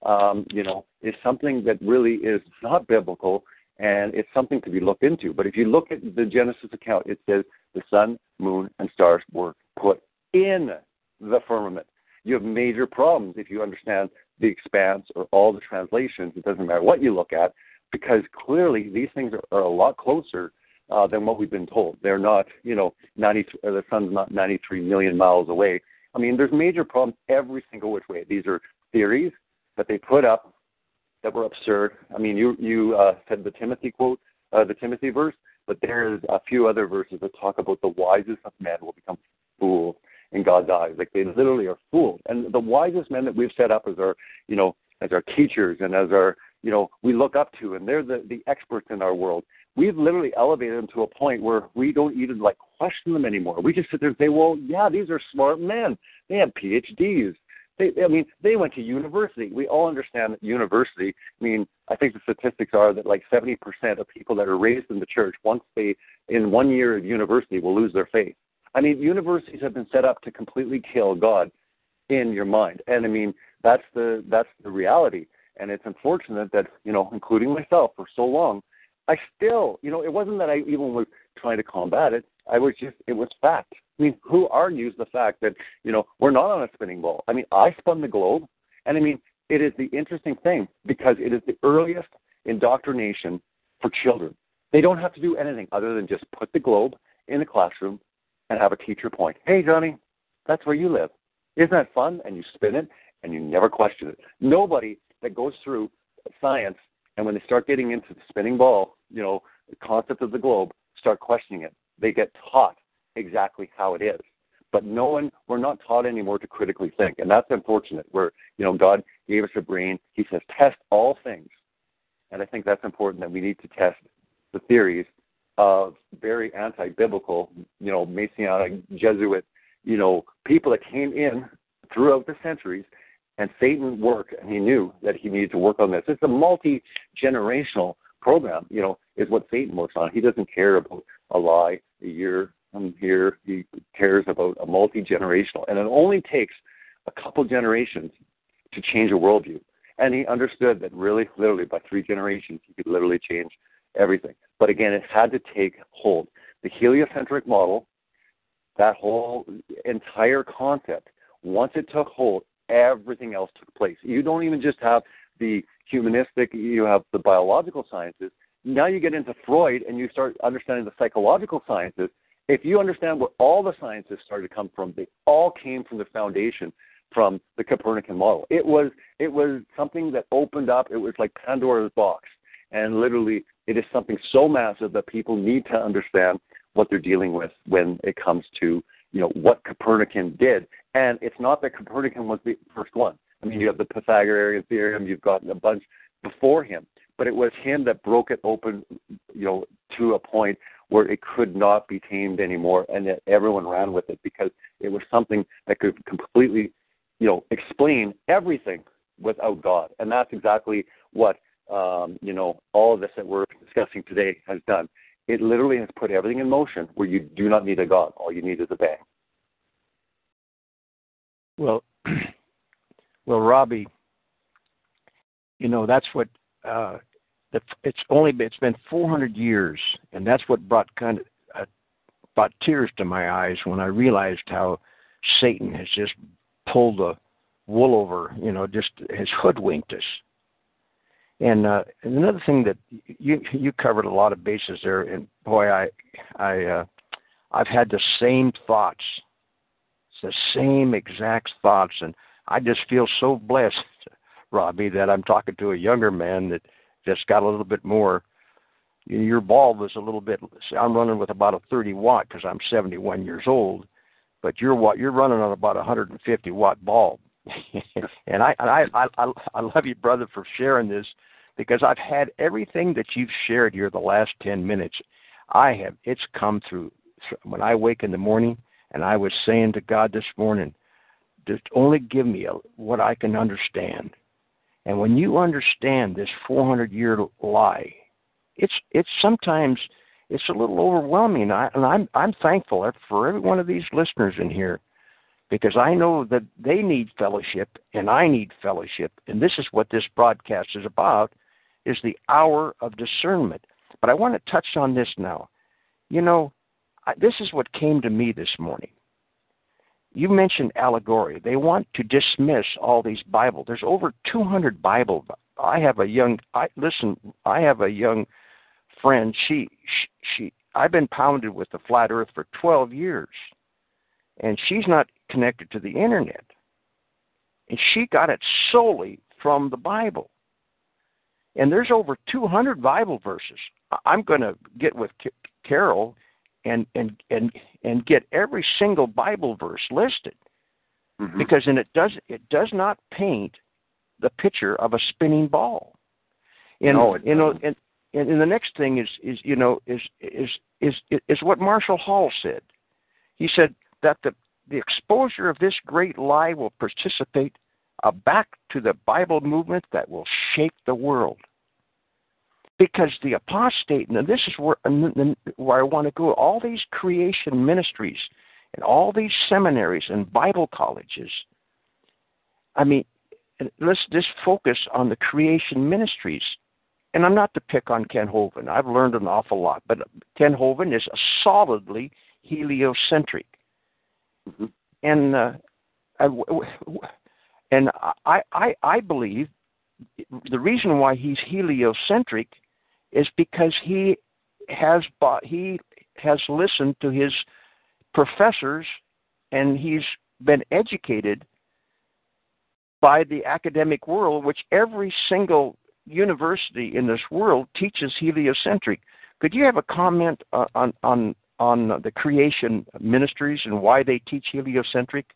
um, you know, is something that really is not biblical and it's something to be looked into. But if you look at the Genesis account, it says the sun, moon, and stars were put in the firmament. You have major problems if you understand the expanse or all the translations. It doesn't matter what you look at, because clearly these things are, are a lot closer uh, than what we've been told. They're not, you know, 90, uh, the sun's not 93 million miles away. I mean, there's major problems every single which way. These are theories that they put up that were absurd. I mean, you you uh, said the Timothy quote, uh, the Timothy verse, but there's a few other verses that talk about the wisest of men will become fools in God's eyes. Like they literally are fools. And the wisest men that we've set up as our, you know, as our teachers and as our, you know, we look up to, and they're the the experts in our world. We've literally elevated them to a point where we don't even like question them anymore. We just sit there and say, well, yeah, these are smart men. They have PhDs. They, I mean, they went to university. We all understand that university. I mean, I think the statistics are that like 70% of people that are raised in the church, once they in one year of university, will lose their faith. I mean, universities have been set up to completely kill God in your mind, and I mean, that's the that's the reality. And it's unfortunate that you know, including myself, for so long, I still, you know, it wasn't that I even was trying to combat it. I was just, it was fact. I mean, who argues the fact that, you know, we're not on a spinning ball? I mean, I spun the globe, and I mean, it is the interesting thing because it is the earliest indoctrination for children. They don't have to do anything other than just put the globe in the classroom and have a teacher point, hey, Johnny, that's where you live. Isn't that fun? And you spin it and you never question it. Nobody that goes through science and when they start getting into the spinning ball, you know, the concept of the globe, start questioning it. They get taught exactly how it is. But no one, we're not taught anymore to critically think. And that's unfortunate. Where, you know, God gave us a brain. He says, test all things. And I think that's important that we need to test the theories of very anti biblical, you know, Messianic, Jesuit, you know, people that came in throughout the centuries and Satan worked and he knew that he needed to work on this. It's a multi generational program, you know, is what Satan works on. He doesn't care about a lie, a year, um, here. He cares about a multi generational, and it only takes a couple generations to change a worldview. And he understood that really, literally, by three generations, he could literally change everything. But again, it had to take hold. The heliocentric model that whole entire concept, once it took hold, everything else took place. You don't even just have the humanistic, you have the biological sciences. Now you get into Freud and you start understanding the psychological sciences. If you understand where all the sciences started to come from, they all came from the foundation from the Copernican model. It was it was something that opened up. It was like Pandora's box, and literally, it is something so massive that people need to understand what they're dealing with when it comes to you know what Copernican did. And it's not that Copernican was the first one. I mean, you have the Pythagorean theorem. You've got a bunch before him, but it was him that broke it open, you know, to a point where it could not be tamed anymore, and that everyone ran with it because it was something that could completely you know, explain everything without God. And that's exactly what, um, you know, all of this that we're discussing today has done. It literally has put everything in motion where you do not need a God. All you need is a bang. Well, well, Robbie, you know that's what uh, it's only been, it's been 400 years, and that's what brought kind of uh, brought tears to my eyes when I realized how Satan has just pulled the wool over, you know, just has hoodwinked us. And, uh, another thing that you you covered a lot of bases there, and boy, I I uh, I've had the same thoughts, it's the same exact thoughts, and I just feel so blessed, Robbie, that I'm talking to a younger man that just got a little bit more. Your bulb is a little bit. I'm running with about a 30 watt because I'm 71 years old, but you're what you're running on about a 150 watt bulb. and I, and I I I love you, brother, for sharing this because I've had everything that you've shared here the last 10 minutes. I have it's come through when I wake in the morning, and I was saying to God this morning, just only give me a, what I can understand. And when you understand this 400 year lie, it's it's sometimes it's a little overwhelming. I, and I'm I'm thankful for every one of these listeners in here because I know that they need fellowship and I need fellowship. And this is what this broadcast is about is the hour of discernment. But I want to touch on this now. You know, I, this is what came to me this morning. You mentioned allegory. They want to dismiss all these Bible. There's over 200 Bible. I have a young. I listen. I have a young friend, she, she, she I've been pounded with the flat earth for 12 years. And she's not connected to the internet. And she got it solely from the Bible. And there's over 200 Bible verses. I'm going to get with Carol and and and and get every single Bible verse listed. Mm-hmm. Because and it does it does not paint the picture of a spinning ball. And no, you know, and and, and the next thing is is you know is is is is what Marshall Hall said. He said that the the exposure of this great lie will participate uh, back to the Bible movement that will shake the world. Because the apostate, and this is where, where I want to go, all these creation ministries and all these seminaries and Bible colleges, I mean, let's just focus on the creation ministries and I'm not to pick on Kent Hovind. I've learned an awful lot, but Kent Hovind is solidly heliocentric, mm-hmm. and uh, I, and I, I I believe the reason why he's heliocentric is because he has bought, he has listened to his professors and he's been educated by the academic world, which every single university in this world teaches heliocentric. Could you have a comment on on on the creation ministries and why they teach heliocentric?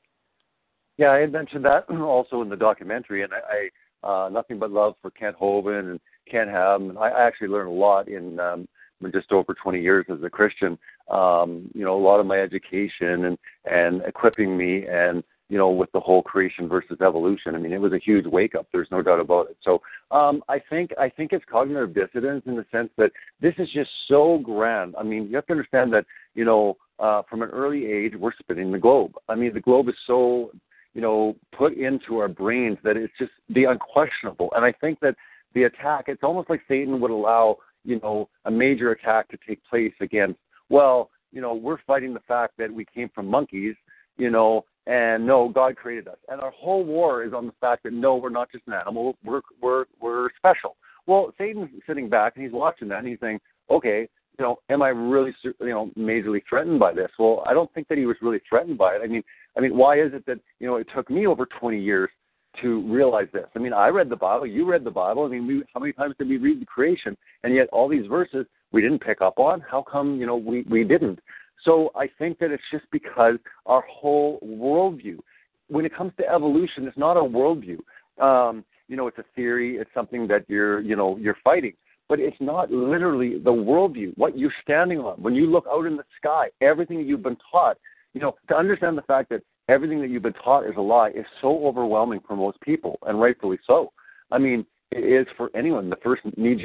Yeah, I mentioned that also in the documentary, and I, I uh, nothing but love for Kent Hovind and Ken Ham. And I, I actually learned a lot in um, just over 20 years as a Christian. Um, you know, a lot of my education and and equipping me and you know, with the whole creation versus evolution. I mean, it was a huge wake up. There's no doubt about it. So um, I think I think it's cognitive dissonance in the sense that this is just so grand. I mean, you have to understand that you know uh, from an early age we're spinning the globe. I mean, the globe is so you know put into our brains that it's just the unquestionable. And I think that the attack, it's almost like Satan would allow you know a major attack to take place against well you know, we're fighting the fact that we came from monkeys, you know, and no, God created us. And our whole war is on the fact that no, we're not just an animal. We're we're we're special. Well, Satan's sitting back and he's watching that and he's saying, okay, you know, am I really, you know, majorly threatened by this? Well, I don't think that he was really threatened by it. I mean, I mean, why is it that you know it took me over 20 years to realize this? I mean, I read the Bible, you read the Bible. I mean, we, how many times did we read the creation, and yet all these verses we didn't pick up on? How come you know we we didn't? So I think that it's just because our whole worldview, when it comes to evolution, it's not a worldview. Um, you know, it's a theory. It's something that you're, you know, you're fighting. But it's not literally the worldview, what you're standing on. When you look out in the sky, everything you've been taught, you know, to understand the fact that everything that you've been taught is a lie is so overwhelming for most people, and rightfully so. I mean, it is for anyone. The first knee,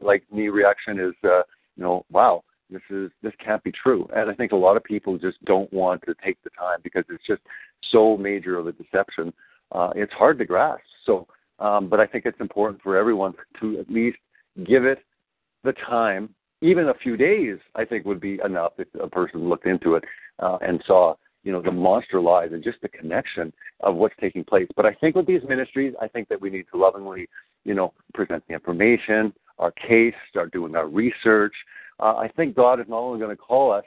like knee reaction is, uh, you know, wow, this is this can't be true. And I think a lot of people just don't want to take the time because it's just so major of a deception. Uh, it's hard to grasp. So um, but I think it's important for everyone to at least give it the time. Even a few days, I think, would be enough if a person looked into it uh, and saw, you know, the monster lies and just the connection of what's taking place. But I think with these ministries, I think that we need to lovingly, you know, present the information, our case, start doing our research. Uh, I think God is not only going to call us,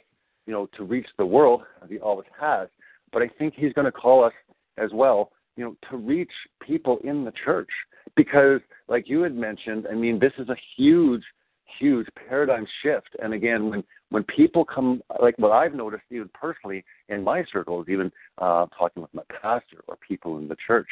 you know, to reach the world as He always has, but I think He's going to call us as well you know, to reach people in the church. Because, like you had mentioned, I mean, this is a huge, huge paradigm shift. And again, when when people come, like what I've noticed, even personally in my circles, even uh, talking with my pastor or people in the church,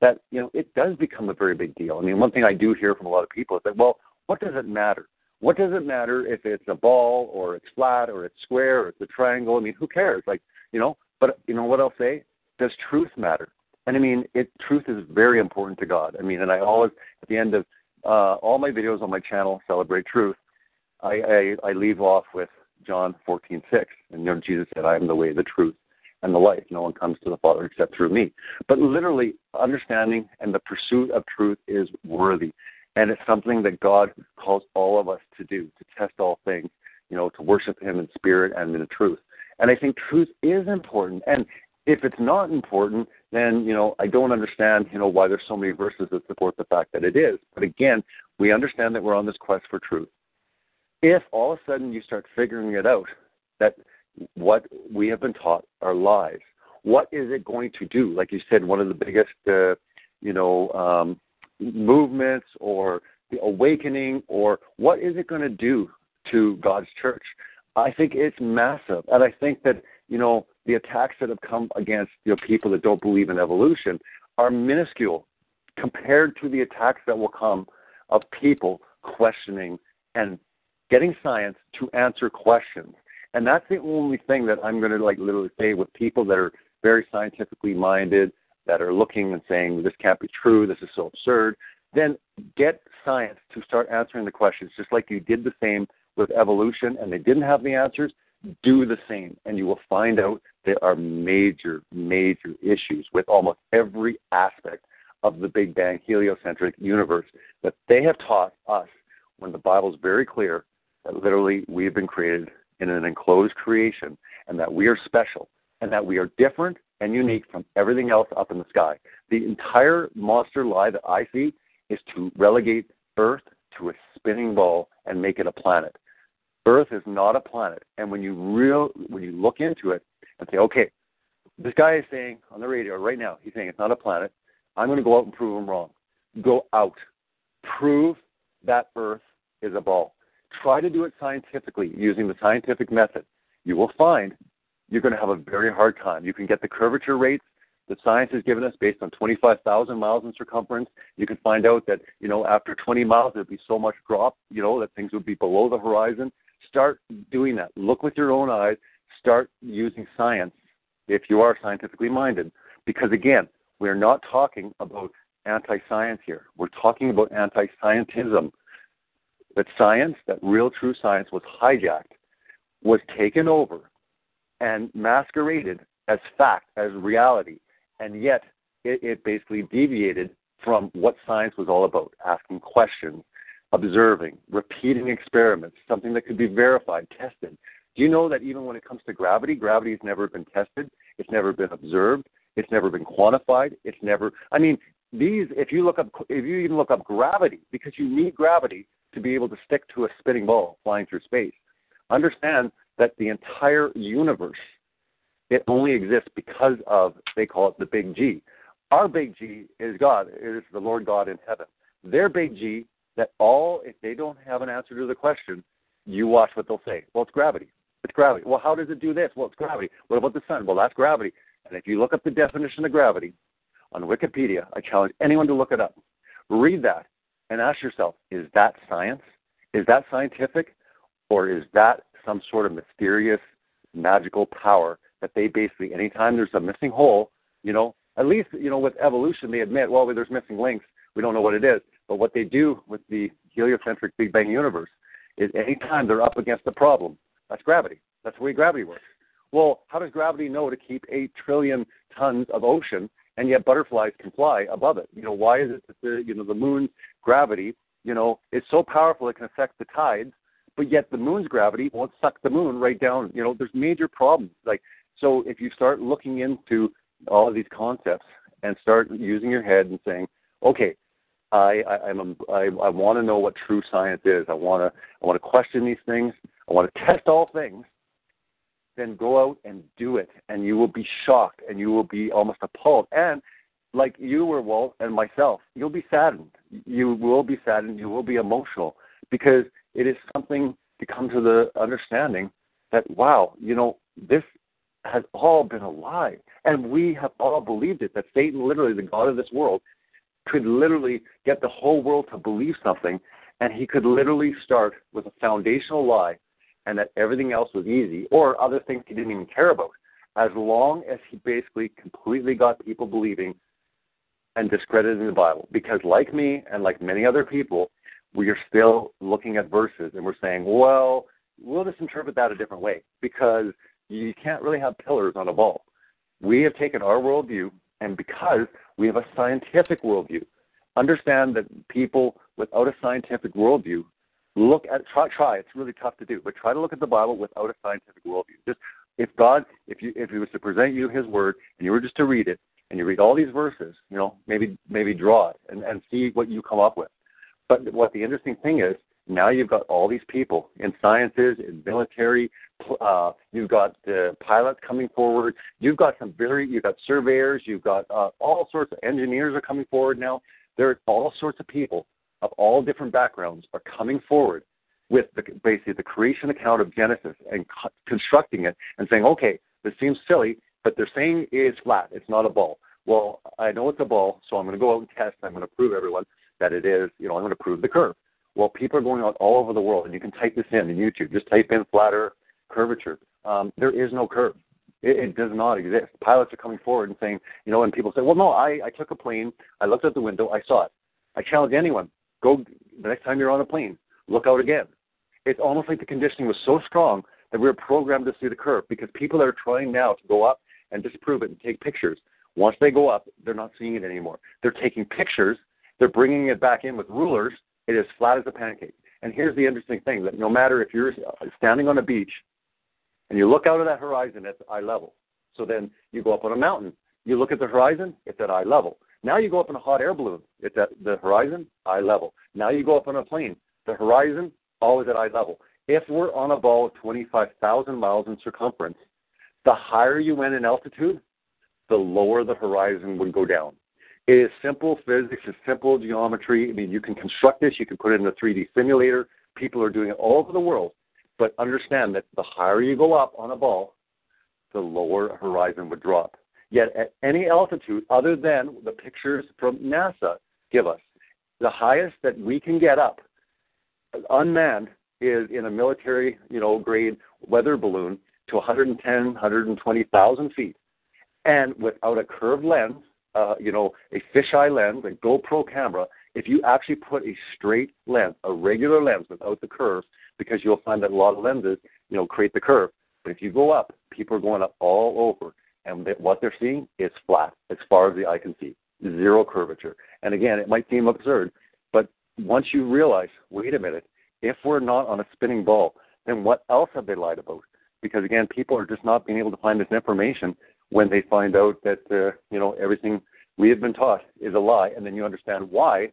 that you know, it does become a very big deal. I mean, one thing I do hear from a lot of people is that, well, what does it matter? What does it matter if it's a ball or it's flat or it's square or it's a triangle? I mean, who cares? Like, you know, but you know what I'll say? Does truth matter? And I mean, it truth is very important to God. I mean, and I always at the end of uh, all my videos on my channel, celebrate truth. I, I I leave off with John fourteen six, and you know Jesus said, "I am the way, the truth, and the life. No one comes to the Father except through me." But literally, understanding and the pursuit of truth is worthy, and it's something that God calls all of us to do, to test all things, you know, to worship Him in spirit and in truth. And I think truth is important. And if it's not important, then you know I don't understand you know why there's so many verses that support the fact that it is. But again, we understand that we're on this quest for truth. If all of a sudden you start figuring it out that what we have been taught are lies, what is it going to do? Like you said, one of the biggest uh, you know um, movements or the awakening, or what is it going to do to God's church? I think it's massive, and I think that you know the attacks that have come against you know, people that don't believe in evolution are minuscule compared to the attacks that will come of people questioning and getting science to answer questions. And that's the only thing that I'm going to like literally say with people that are very scientifically minded, that are looking and saying this can't be true, this is so absurd. Then get science to start answering the questions, just like you did the same with evolution, and they didn't have the answers do the same, and you will find out there are major, major issues with almost every aspect of the Big Bang heliocentric universe that they have taught us when the Bible is very clear that literally we have been created in an enclosed creation and that we are special and that we are different and unique from everything else up in the sky. The entire monster lie that I see is to relegate Earth to a spinning ball and make it a planet. Earth is not a planet. And when you real when you look into it and say, okay, this guy is saying on the radio right now, he's saying it's not a planet. I'm going to go out and prove him wrong. Go out, prove that Earth is a ball. Try to do it scientifically using the scientific method. You will find you're going to have a very hard time. You can get the curvature rates that science has given us based on 25,000 miles in circumference. You can find out that, you know, after 20 miles, there'd be so much drop, you know, that things would be below the horizon. Start doing that. Look with your own eyes. Start using science if you are scientifically minded. Because again, we're not talking about anti science here. We're talking about anti scientism. That science, that real true science, was hijacked, was taken over, and masqueraded as fact, as reality. And yet, it, it basically deviated from what science was all about asking questions, observing, repeating experiments, something that could be verified, tested, Do you know that even when it comes to gravity, gravity has never been tested, it's never been observed, it's never been quantified, it's never. I mean, these. If you look up, if you even look up gravity, because you need gravity to be able to stick to a spinning ball flying through space. Understand that the entire universe it only exists because of they call it the big G. Our big G is God, it is the Lord God in heaven. Their big G that all if they don't have an answer to the question, you watch what they'll say. Well, it's gravity. It's gravity. Well, how does it do this? Well, it's gravity. What about the sun? Well, that's gravity. And if you look up the definition of gravity on Wikipedia, I challenge anyone to look it up. Read that and ask yourself, is that science? Is that scientific? Or is that some sort of mysterious, magical power that they basically, anytime there's a missing hole, you know, at least, you know, with evolution, they admit, well, there's missing links. We don't know what it is. But what they do with the heliocentric Big Bang universe is anytime they're up against a problem, that's gravity. That's the way gravity works. Well, how does gravity know to keep 8 trillion tons of ocean and yet butterflies can fly above it? You know, why is it that the, you know, the moon's gravity, you know, is so powerful it can affect the tides, but yet the moon's gravity won't suck the moon right down. You know, there's major problems. Like, so if you start looking into all of these concepts and start using your head and saying, okay, I, I, I'm a, I, I want to know what true science is. I want to I want to question these things. I want to test all things. Then go out and do it, and you will be shocked, and you will be almost appalled. And like you were, Walt, and myself, you'll be saddened. You will be saddened. You will be emotional because it is something to come to the understanding that wow, you know, this has all been a lie, and we have all believed it. That Satan, literally the god of this world, could literally get the whole world to believe something, and he could literally start with a foundational lie, and that everything else was easy, or other things he didn't even care about, as long as he basically completely got people believing and discrediting the Bible. Because, like me and like many other people, we are still looking at verses and we're saying, well, we'll just interpret that a different way because you can't really have pillars on a ball. We have taken our worldview, and because we have a scientific worldview, understand that people without a scientific worldview look at try try it's really tough to do but try to look at the bible without a scientific worldview just if god if you if he was to present you his word and you were just to read it and you read all these verses you know maybe maybe draw it and, and see what you come up with but what the interesting thing is now you've got all these people in sciences in military uh, you've got uh, pilots coming forward you've got some very you've got surveyors you've got uh, all sorts of engineers are coming forward now there are all sorts of people of all different backgrounds are coming forward with the, basically the creation account of Genesis and co- constructing it and saying, okay, this seems silly, but they're saying it's flat, it's not a ball. Well, I know it's a ball, so I'm going to go out and test. I'm going to prove everyone that it is. You know, I'm going to prove the curve. Well, people are going out all over the world, and you can type this in in YouTube. Just type in flat Earth curvature. Um, there is no curve. It, it does not exist. Pilots are coming forward and saying, you know, and people say, well, no, I, I took a plane, I looked out the window, I saw it. I challenge anyone, go the next time you're on a plane, look out again. It's almost like the conditioning was so strong that we were programmed to see the curve because people are trying now to go up and disprove it and take pictures. Once they go up, they're not seeing it anymore. They're taking pictures, they're bringing it back in with rulers. It is flat as a pancake. And here's the interesting thing that no matter if you're standing on a beach and you look out at that horizon at eye level, so then you go up on a mountain, you look at the horizon, it's at eye level. Now you go up in a hot air balloon. It's at the horizon, eye level. Now you go up on a plane. The horizon, always at eye level. If we're on a ball of 25,000 miles in circumference, the higher you went in altitude, the lower the horizon would go down. It is simple physics, it's simple geometry. I mean, you can construct this, you can put it in a 3D simulator. People are doing it all over the world. But understand that the higher you go up on a ball, the lower horizon would drop. Yet at any altitude other than the pictures from NASA give us, the highest that we can get up unmanned is in a military, you know, grade weather balloon to 110, 120,000 feet, and without a curved lens, uh, you know, a fisheye lens, a GoPro camera. If you actually put a straight lens, a regular lens without the curve, because you'll find that a lot of lenses, you know, create the curve. But if you go up, people are going up all over and they, what they're seeing is flat as far as the eye can see, zero curvature. And again, it might seem absurd, but once you realize, wait a minute, if we're not on a spinning ball, then what else have they lied about? because again, people are just not being able to find this information when they find out that uh, you know everything we have been taught is a lie, and then you understand why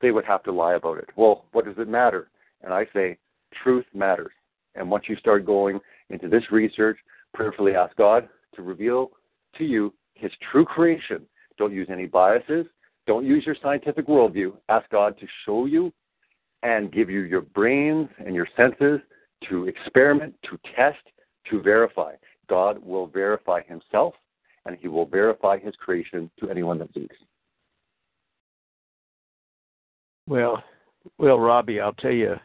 they would have to lie about it. Well, what does it matter? And I say, truth matters. And once you start going into this research, prayerfully ask God to reveal to you His true creation. Don't use any biases. Don't use your scientific worldview. Ask God to show you and give you your brains and your senses to experiment, to test, to verify. God will verify himself and he will verify his creation to anyone that seeks. Well, well, Robbie, I'll tell you,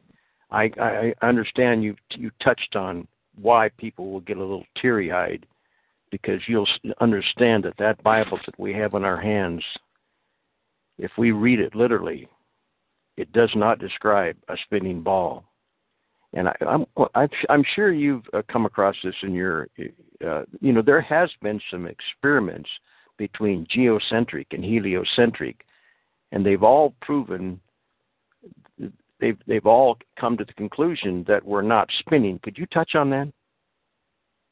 I, I understand you you touched on why people will get a little teary eyed because you'll understand that that Bible that we have in our hands, if we read it literally, it does not describe a spinning ball. And I, I'm I'm sure you've uh, come across this in your, uh, you know, there has been some experiments between geocentric and heliocentric, and they've all proven they've they've all come to the conclusion that we're not spinning. Could you touch on that?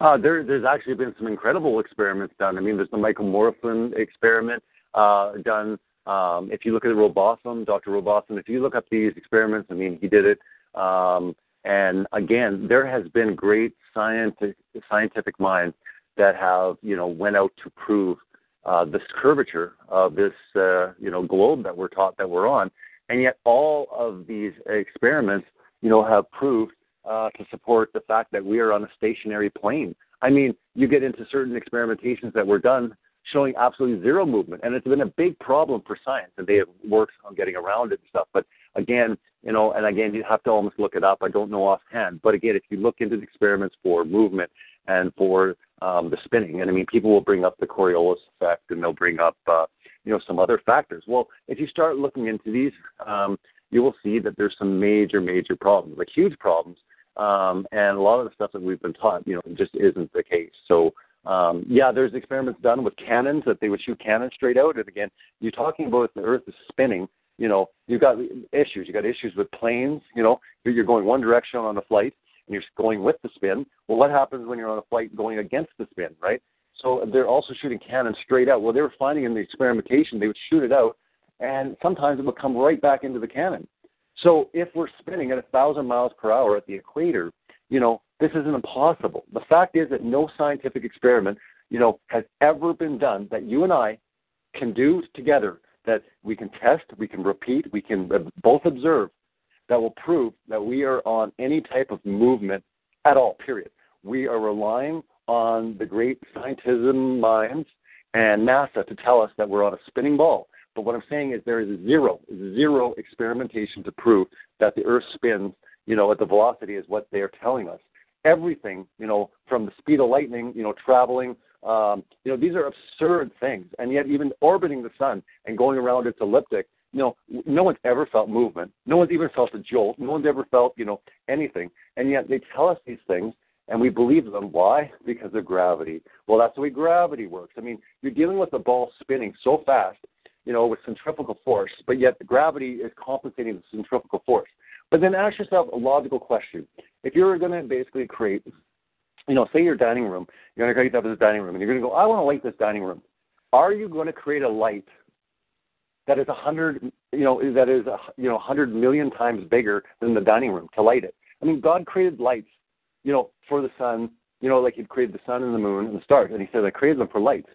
Uh, there, there's actually been some incredible experiments done. I mean, there's the Michelson Morley experiment uh, done um, if you look at Rowbotham, Dr. Rowbotham, if you look up these experiments, I mean, he did it. Um, and again, there has been great scientific scientific minds that have, you know, went out to prove uh, this curvature of this, uh, you know, globe that we're taught that we're on. And yet, all of these experiments, you know, have proved uh, to support the fact that we are on a stationary plane. I mean, you get into certain experimentations that were done showing absolutely zero movement. And it's been a big problem for science, and they have worked on getting around it and stuff. But again, you know, and again, you have to almost look it up. I don't know offhand. But again, if you look into the experiments for movement and for um, the spinning, and I mean, people will bring up the Coriolis effect and they'll bring up, uh, you know, some other factors. Well, if you start looking into these, um, you will see that there's some major, major problems, like huge problems. Um, and a lot of the stuff that we've been taught, you know, just isn't the case. So, um, yeah, there's experiments done with cannons that they would shoot cannons straight out. And again, you're talking about the Earth is spinning. You know, you've got issues. You've got issues with planes. You know, you're going one direction on a flight and you're going with the spin. Well, what happens when you're on a flight going against the spin, right? So they're also shooting cannons straight out. Well, they were finding in the experimentation they would shoot it out, and sometimes it would come right back into the cannon. So if we're spinning at a thousand miles per hour at the equator, you know, this isn't impossible. The fact is that no scientific experiment, you know, has ever been done that you and I can do together that we can test, we can repeat, we can uh, both observe that will prove that we are on any type of movement at all, period. We are relying on the great scientism minds and NASA to tell us that we're on a spinning ball. But what I'm saying is there is zero, zero experimentation to prove that the Earth spins, you know, at the velocity is what they are telling us everything, you know, from the speed of lightning, you know, traveling. Um, you know, these are absurd things. And yet, even orbiting the sun and going around its elliptic, you know, no one's ever felt movement. No one's even felt a jolt. No one's ever felt, you know, anything. And yet, they tell us these things, and we believe them. Why? Because of gravity. Well, that's the way gravity works. I mean, you're dealing with a ball spinning so fast, you know, with centrifugal force, but yet the gravity is compensating the centrifugal force. But then ask yourself a logical question. If you're going to basically create, you know, say your dining room, you're going to create that as a dining room, and you're going to go, I want to light this dining room. Are you going to create a light that is a hundred, you know, that is a, you know, hundred million times bigger than the dining room to light it? I mean, God created lights, you know, for the sun, you know, like He created the sun and the moon and the stars, and He said I created them for lights.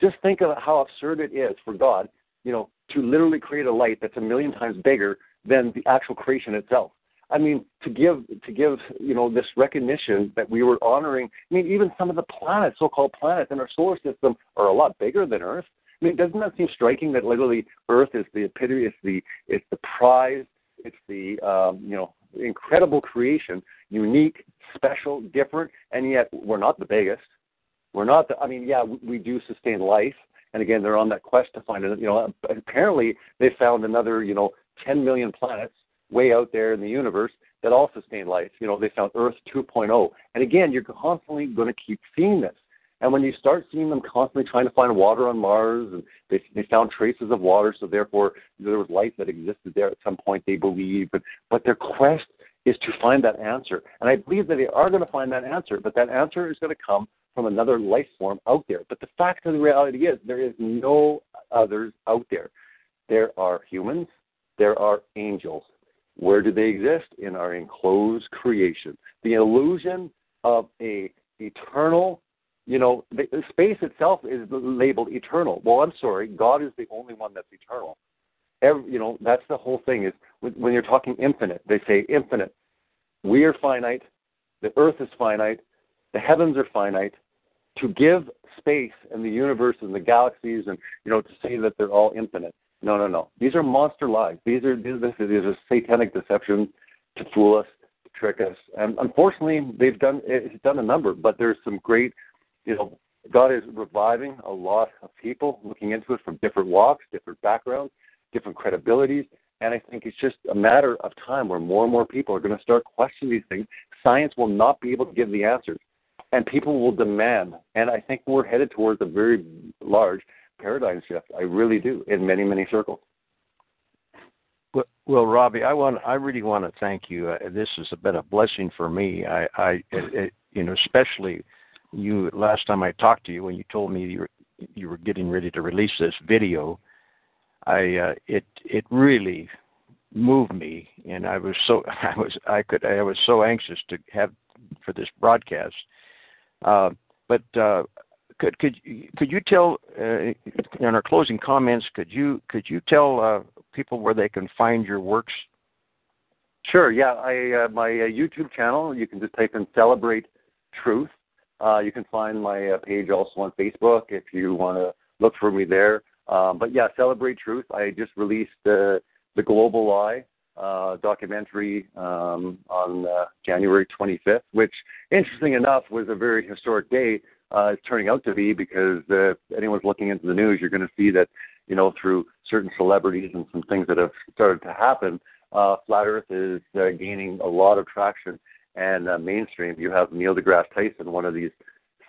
Just think of how absurd it is for God, you know, to literally create a light that's a million times bigger than the actual creation itself. I mean, to give to give you know this recognition that we were honoring. I mean, even some of the planets, so-called planets in our solar system, are a lot bigger than Earth. I mean, doesn't that seem striking that literally Earth is the epitome, it's the it's the prize, it's the um, you know incredible creation, unique, special, different, and yet we're not the biggest. We're not the. I mean, yeah, we, we do sustain life, and again, they're on that quest to find it. You know, apparently they found another you know 10 million planets way out there in the universe that all sustain life. You know, they found Earth 2.0. And again, you're constantly going to keep seeing this. And when you start seeing them constantly trying to find water on Mars, and they, they found traces of water, so therefore there was life that existed there at some point, they believe. But, but their quest is to find that answer. And I believe that they are going to find that answer, but that answer is going to come from another life form out there. But the fact of the reality is there is no others out there. There are humans, there are angels. Where do they exist? In our enclosed creation. The illusion of a eternal, you know, the, space itself is labeled eternal. Well, I'm sorry, God is the only one that's eternal. Every, you know, that's the whole thing. Is when you're talking infinite, they say infinite. We are finite. The earth is finite. The heavens are finite. To give space and the universe and the galaxies and you know to say that they're all infinite no, no, no. These are monster lies. These are these, this these are satanic deception to fool us, to trick us. And unfortunately, they've done it's done a number. But there's some great, you know, God is reviving a lot of people looking into it from different walks, different backgrounds, different credibilities. And I think it's just a matter of time where more and more people are going to start questioning these things. Science will not be able to give the answers, and people will demand. And I think we're headed towards a very large paradigm shift. I really do in many many circles. Well, Robbie, I want I really want to thank you. Uh, this has been a blessing for me. I, I it, it, you know, especially you last time I talked to you when you told me you were, you were getting ready to release this video. I uh, it it really moved me, and I was so I was I could I was so anxious to have for this broadcast. Uh, but uh, could you tell uh, in our closing comments? Could you could you tell uh, people where they can find your works? Sure. Yeah, I uh, my YouTube channel. You can just type in "Celebrate Truth." You can find my page also on Facebook if you want to look for me there. Um, but yeah, "Celebrate Truth." I just released the the Global Lie documentary um, on January 25th, which, interesting enough, was a very historic day uh, it's turning out to be because uh, if anyone's looking into the news, you're going to see that, you know, through certain celebrities and some things that have started to happen, uh, flat Earth is uh, gaining a lot of traction and uh, mainstream. You have Neil deGrasse Tyson, one of these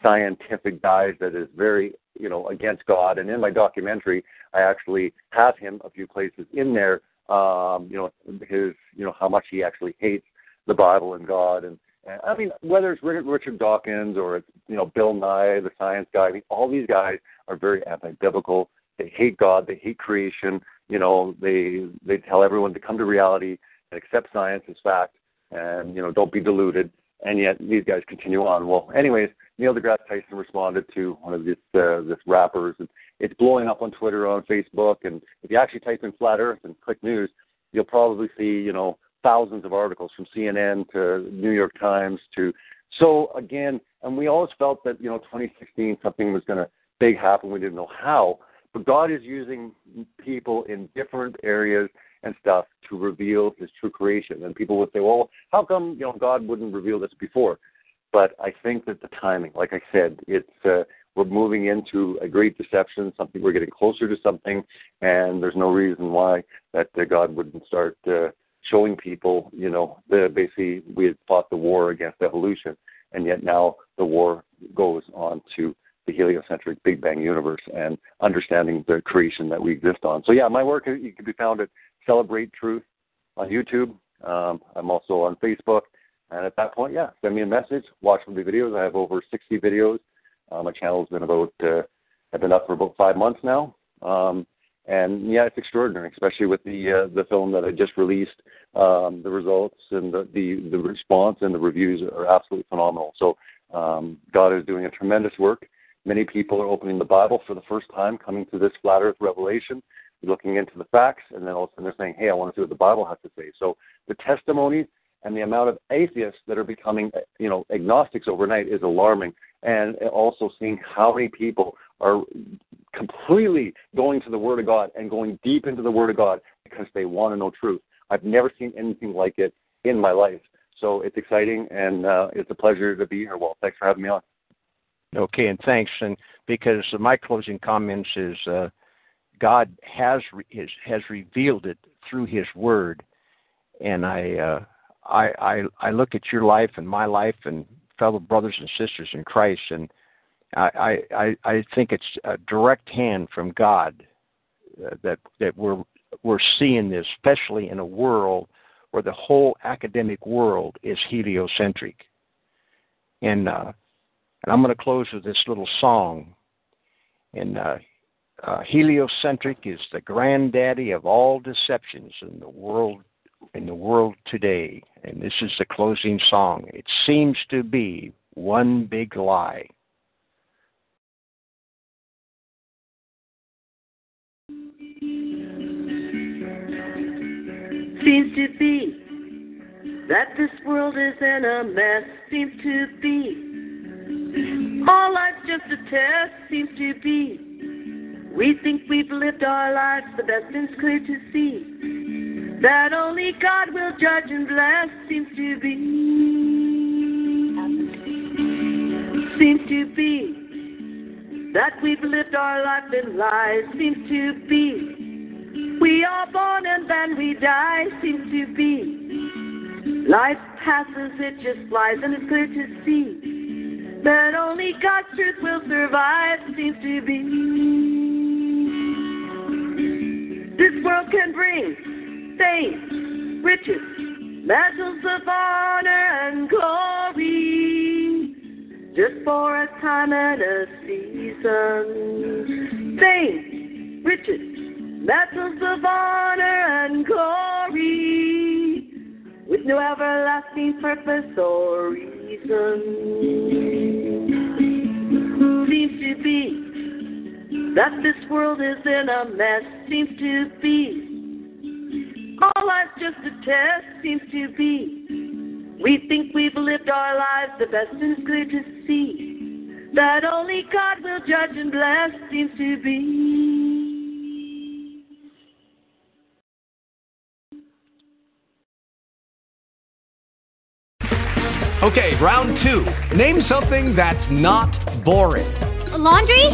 scientific guys that is very, you know, against God. And in my documentary, I actually have him a few places in there. Um, you know, his, you know, how much he actually hates the Bible and God and I mean, whether it's Richard Dawkins or it's you know Bill Nye, the science guy, I mean, all these guys are very anti-biblical. They hate God. They hate creation. You know, they they tell everyone to come to reality and accept science as fact, and you know, don't be deluded. And yet these guys continue on. Well, anyways, Neil deGrasse Tyson responded to one of these uh, this rappers. And it's blowing up on Twitter, on Facebook, and if you actually type in flat Earth and click news, you'll probably see you know thousands of articles from CNN to New York Times to so again, and we always felt that you know 2016 something was going to big happen. We didn't know how, but God is using people in different areas and stuff to reveal His true creation. And people would say, well, how come you know God wouldn't reveal this before? But I think that the timing, like I said, it's uh, we're moving into a great deception, something we're getting closer to something, and there's no reason why that uh, God wouldn't start. Uh, showing people, you know, the basically we had fought the war against evolution, and yet now the war goes on to the heliocentric Big Bang universe and understanding the creation that we exist on. So yeah, my work you can be found at Celebrate Truth on YouTube. Um, I'm also on Facebook, and at that point, yeah, send me a message, watch the videos. I have over 60 videos. Uh, my channel's been about uh, I've been up for about five months now. Um, and yeah, it's extraordinary, especially with the uh, the film that I just released. Um, the results and the, the the response and the reviews are absolutely phenomenal. So um, God is doing a tremendous work. Many people are opening the Bible for the first time, coming to this flat Earth revelation, looking into the facts, and then all of a sudden they're saying, "Hey, I want to see what the Bible has to say." So the testimonies and the amount of atheists that are becoming, you know, agnostics overnight is alarming. And also seeing how many people are completely going to the Word of God and going deep into the Word of God because they want to know truth. I've never seen anything like it in my life. So it's exciting and uh, it's a pleasure to be here. Well, thanks for having me on. Okay, and thanks. And because my closing comments is uh, God has has, has revealed it through His Word, and I, uh, I I I look at your life and my life and fellow brothers and sisters in Christ, and I, I, I think it's a direct hand from God uh, that that we're we're seeing this, especially in a world where the whole academic world is heliocentric. And uh, and I'm going to close with this little song. And uh, uh, heliocentric is the granddaddy of all deceptions in the world in the world today. And this is the closing song. It seems to be one big lie. Seems to be that this world is in a mess. Seems to be all life's just a test. Seems to be we think we've lived our lives the best. It's clear to see that only God will judge and bless. Seems to be seems to be that we've lived our life in lies. Seems to be we are born and then we die, seems to be. Life passes, it just flies, and it's clear to see that only God's truth will survive, seems to be. This world can bring fame, riches, medals of honor and glory, just for a time and a season. Fame, riches, medals of honor and glory, with no everlasting purpose or reason. Seems to be that this world is in a mess, seems to be. All life's just a test, seems to be. We think we've lived our lives the best, and it's clear to see that only God will judge and bless, seems to be. Okay, round two. Name something that's not boring. A laundry?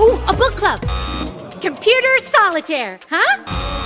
Ooh, a book club. Computer solitaire, huh?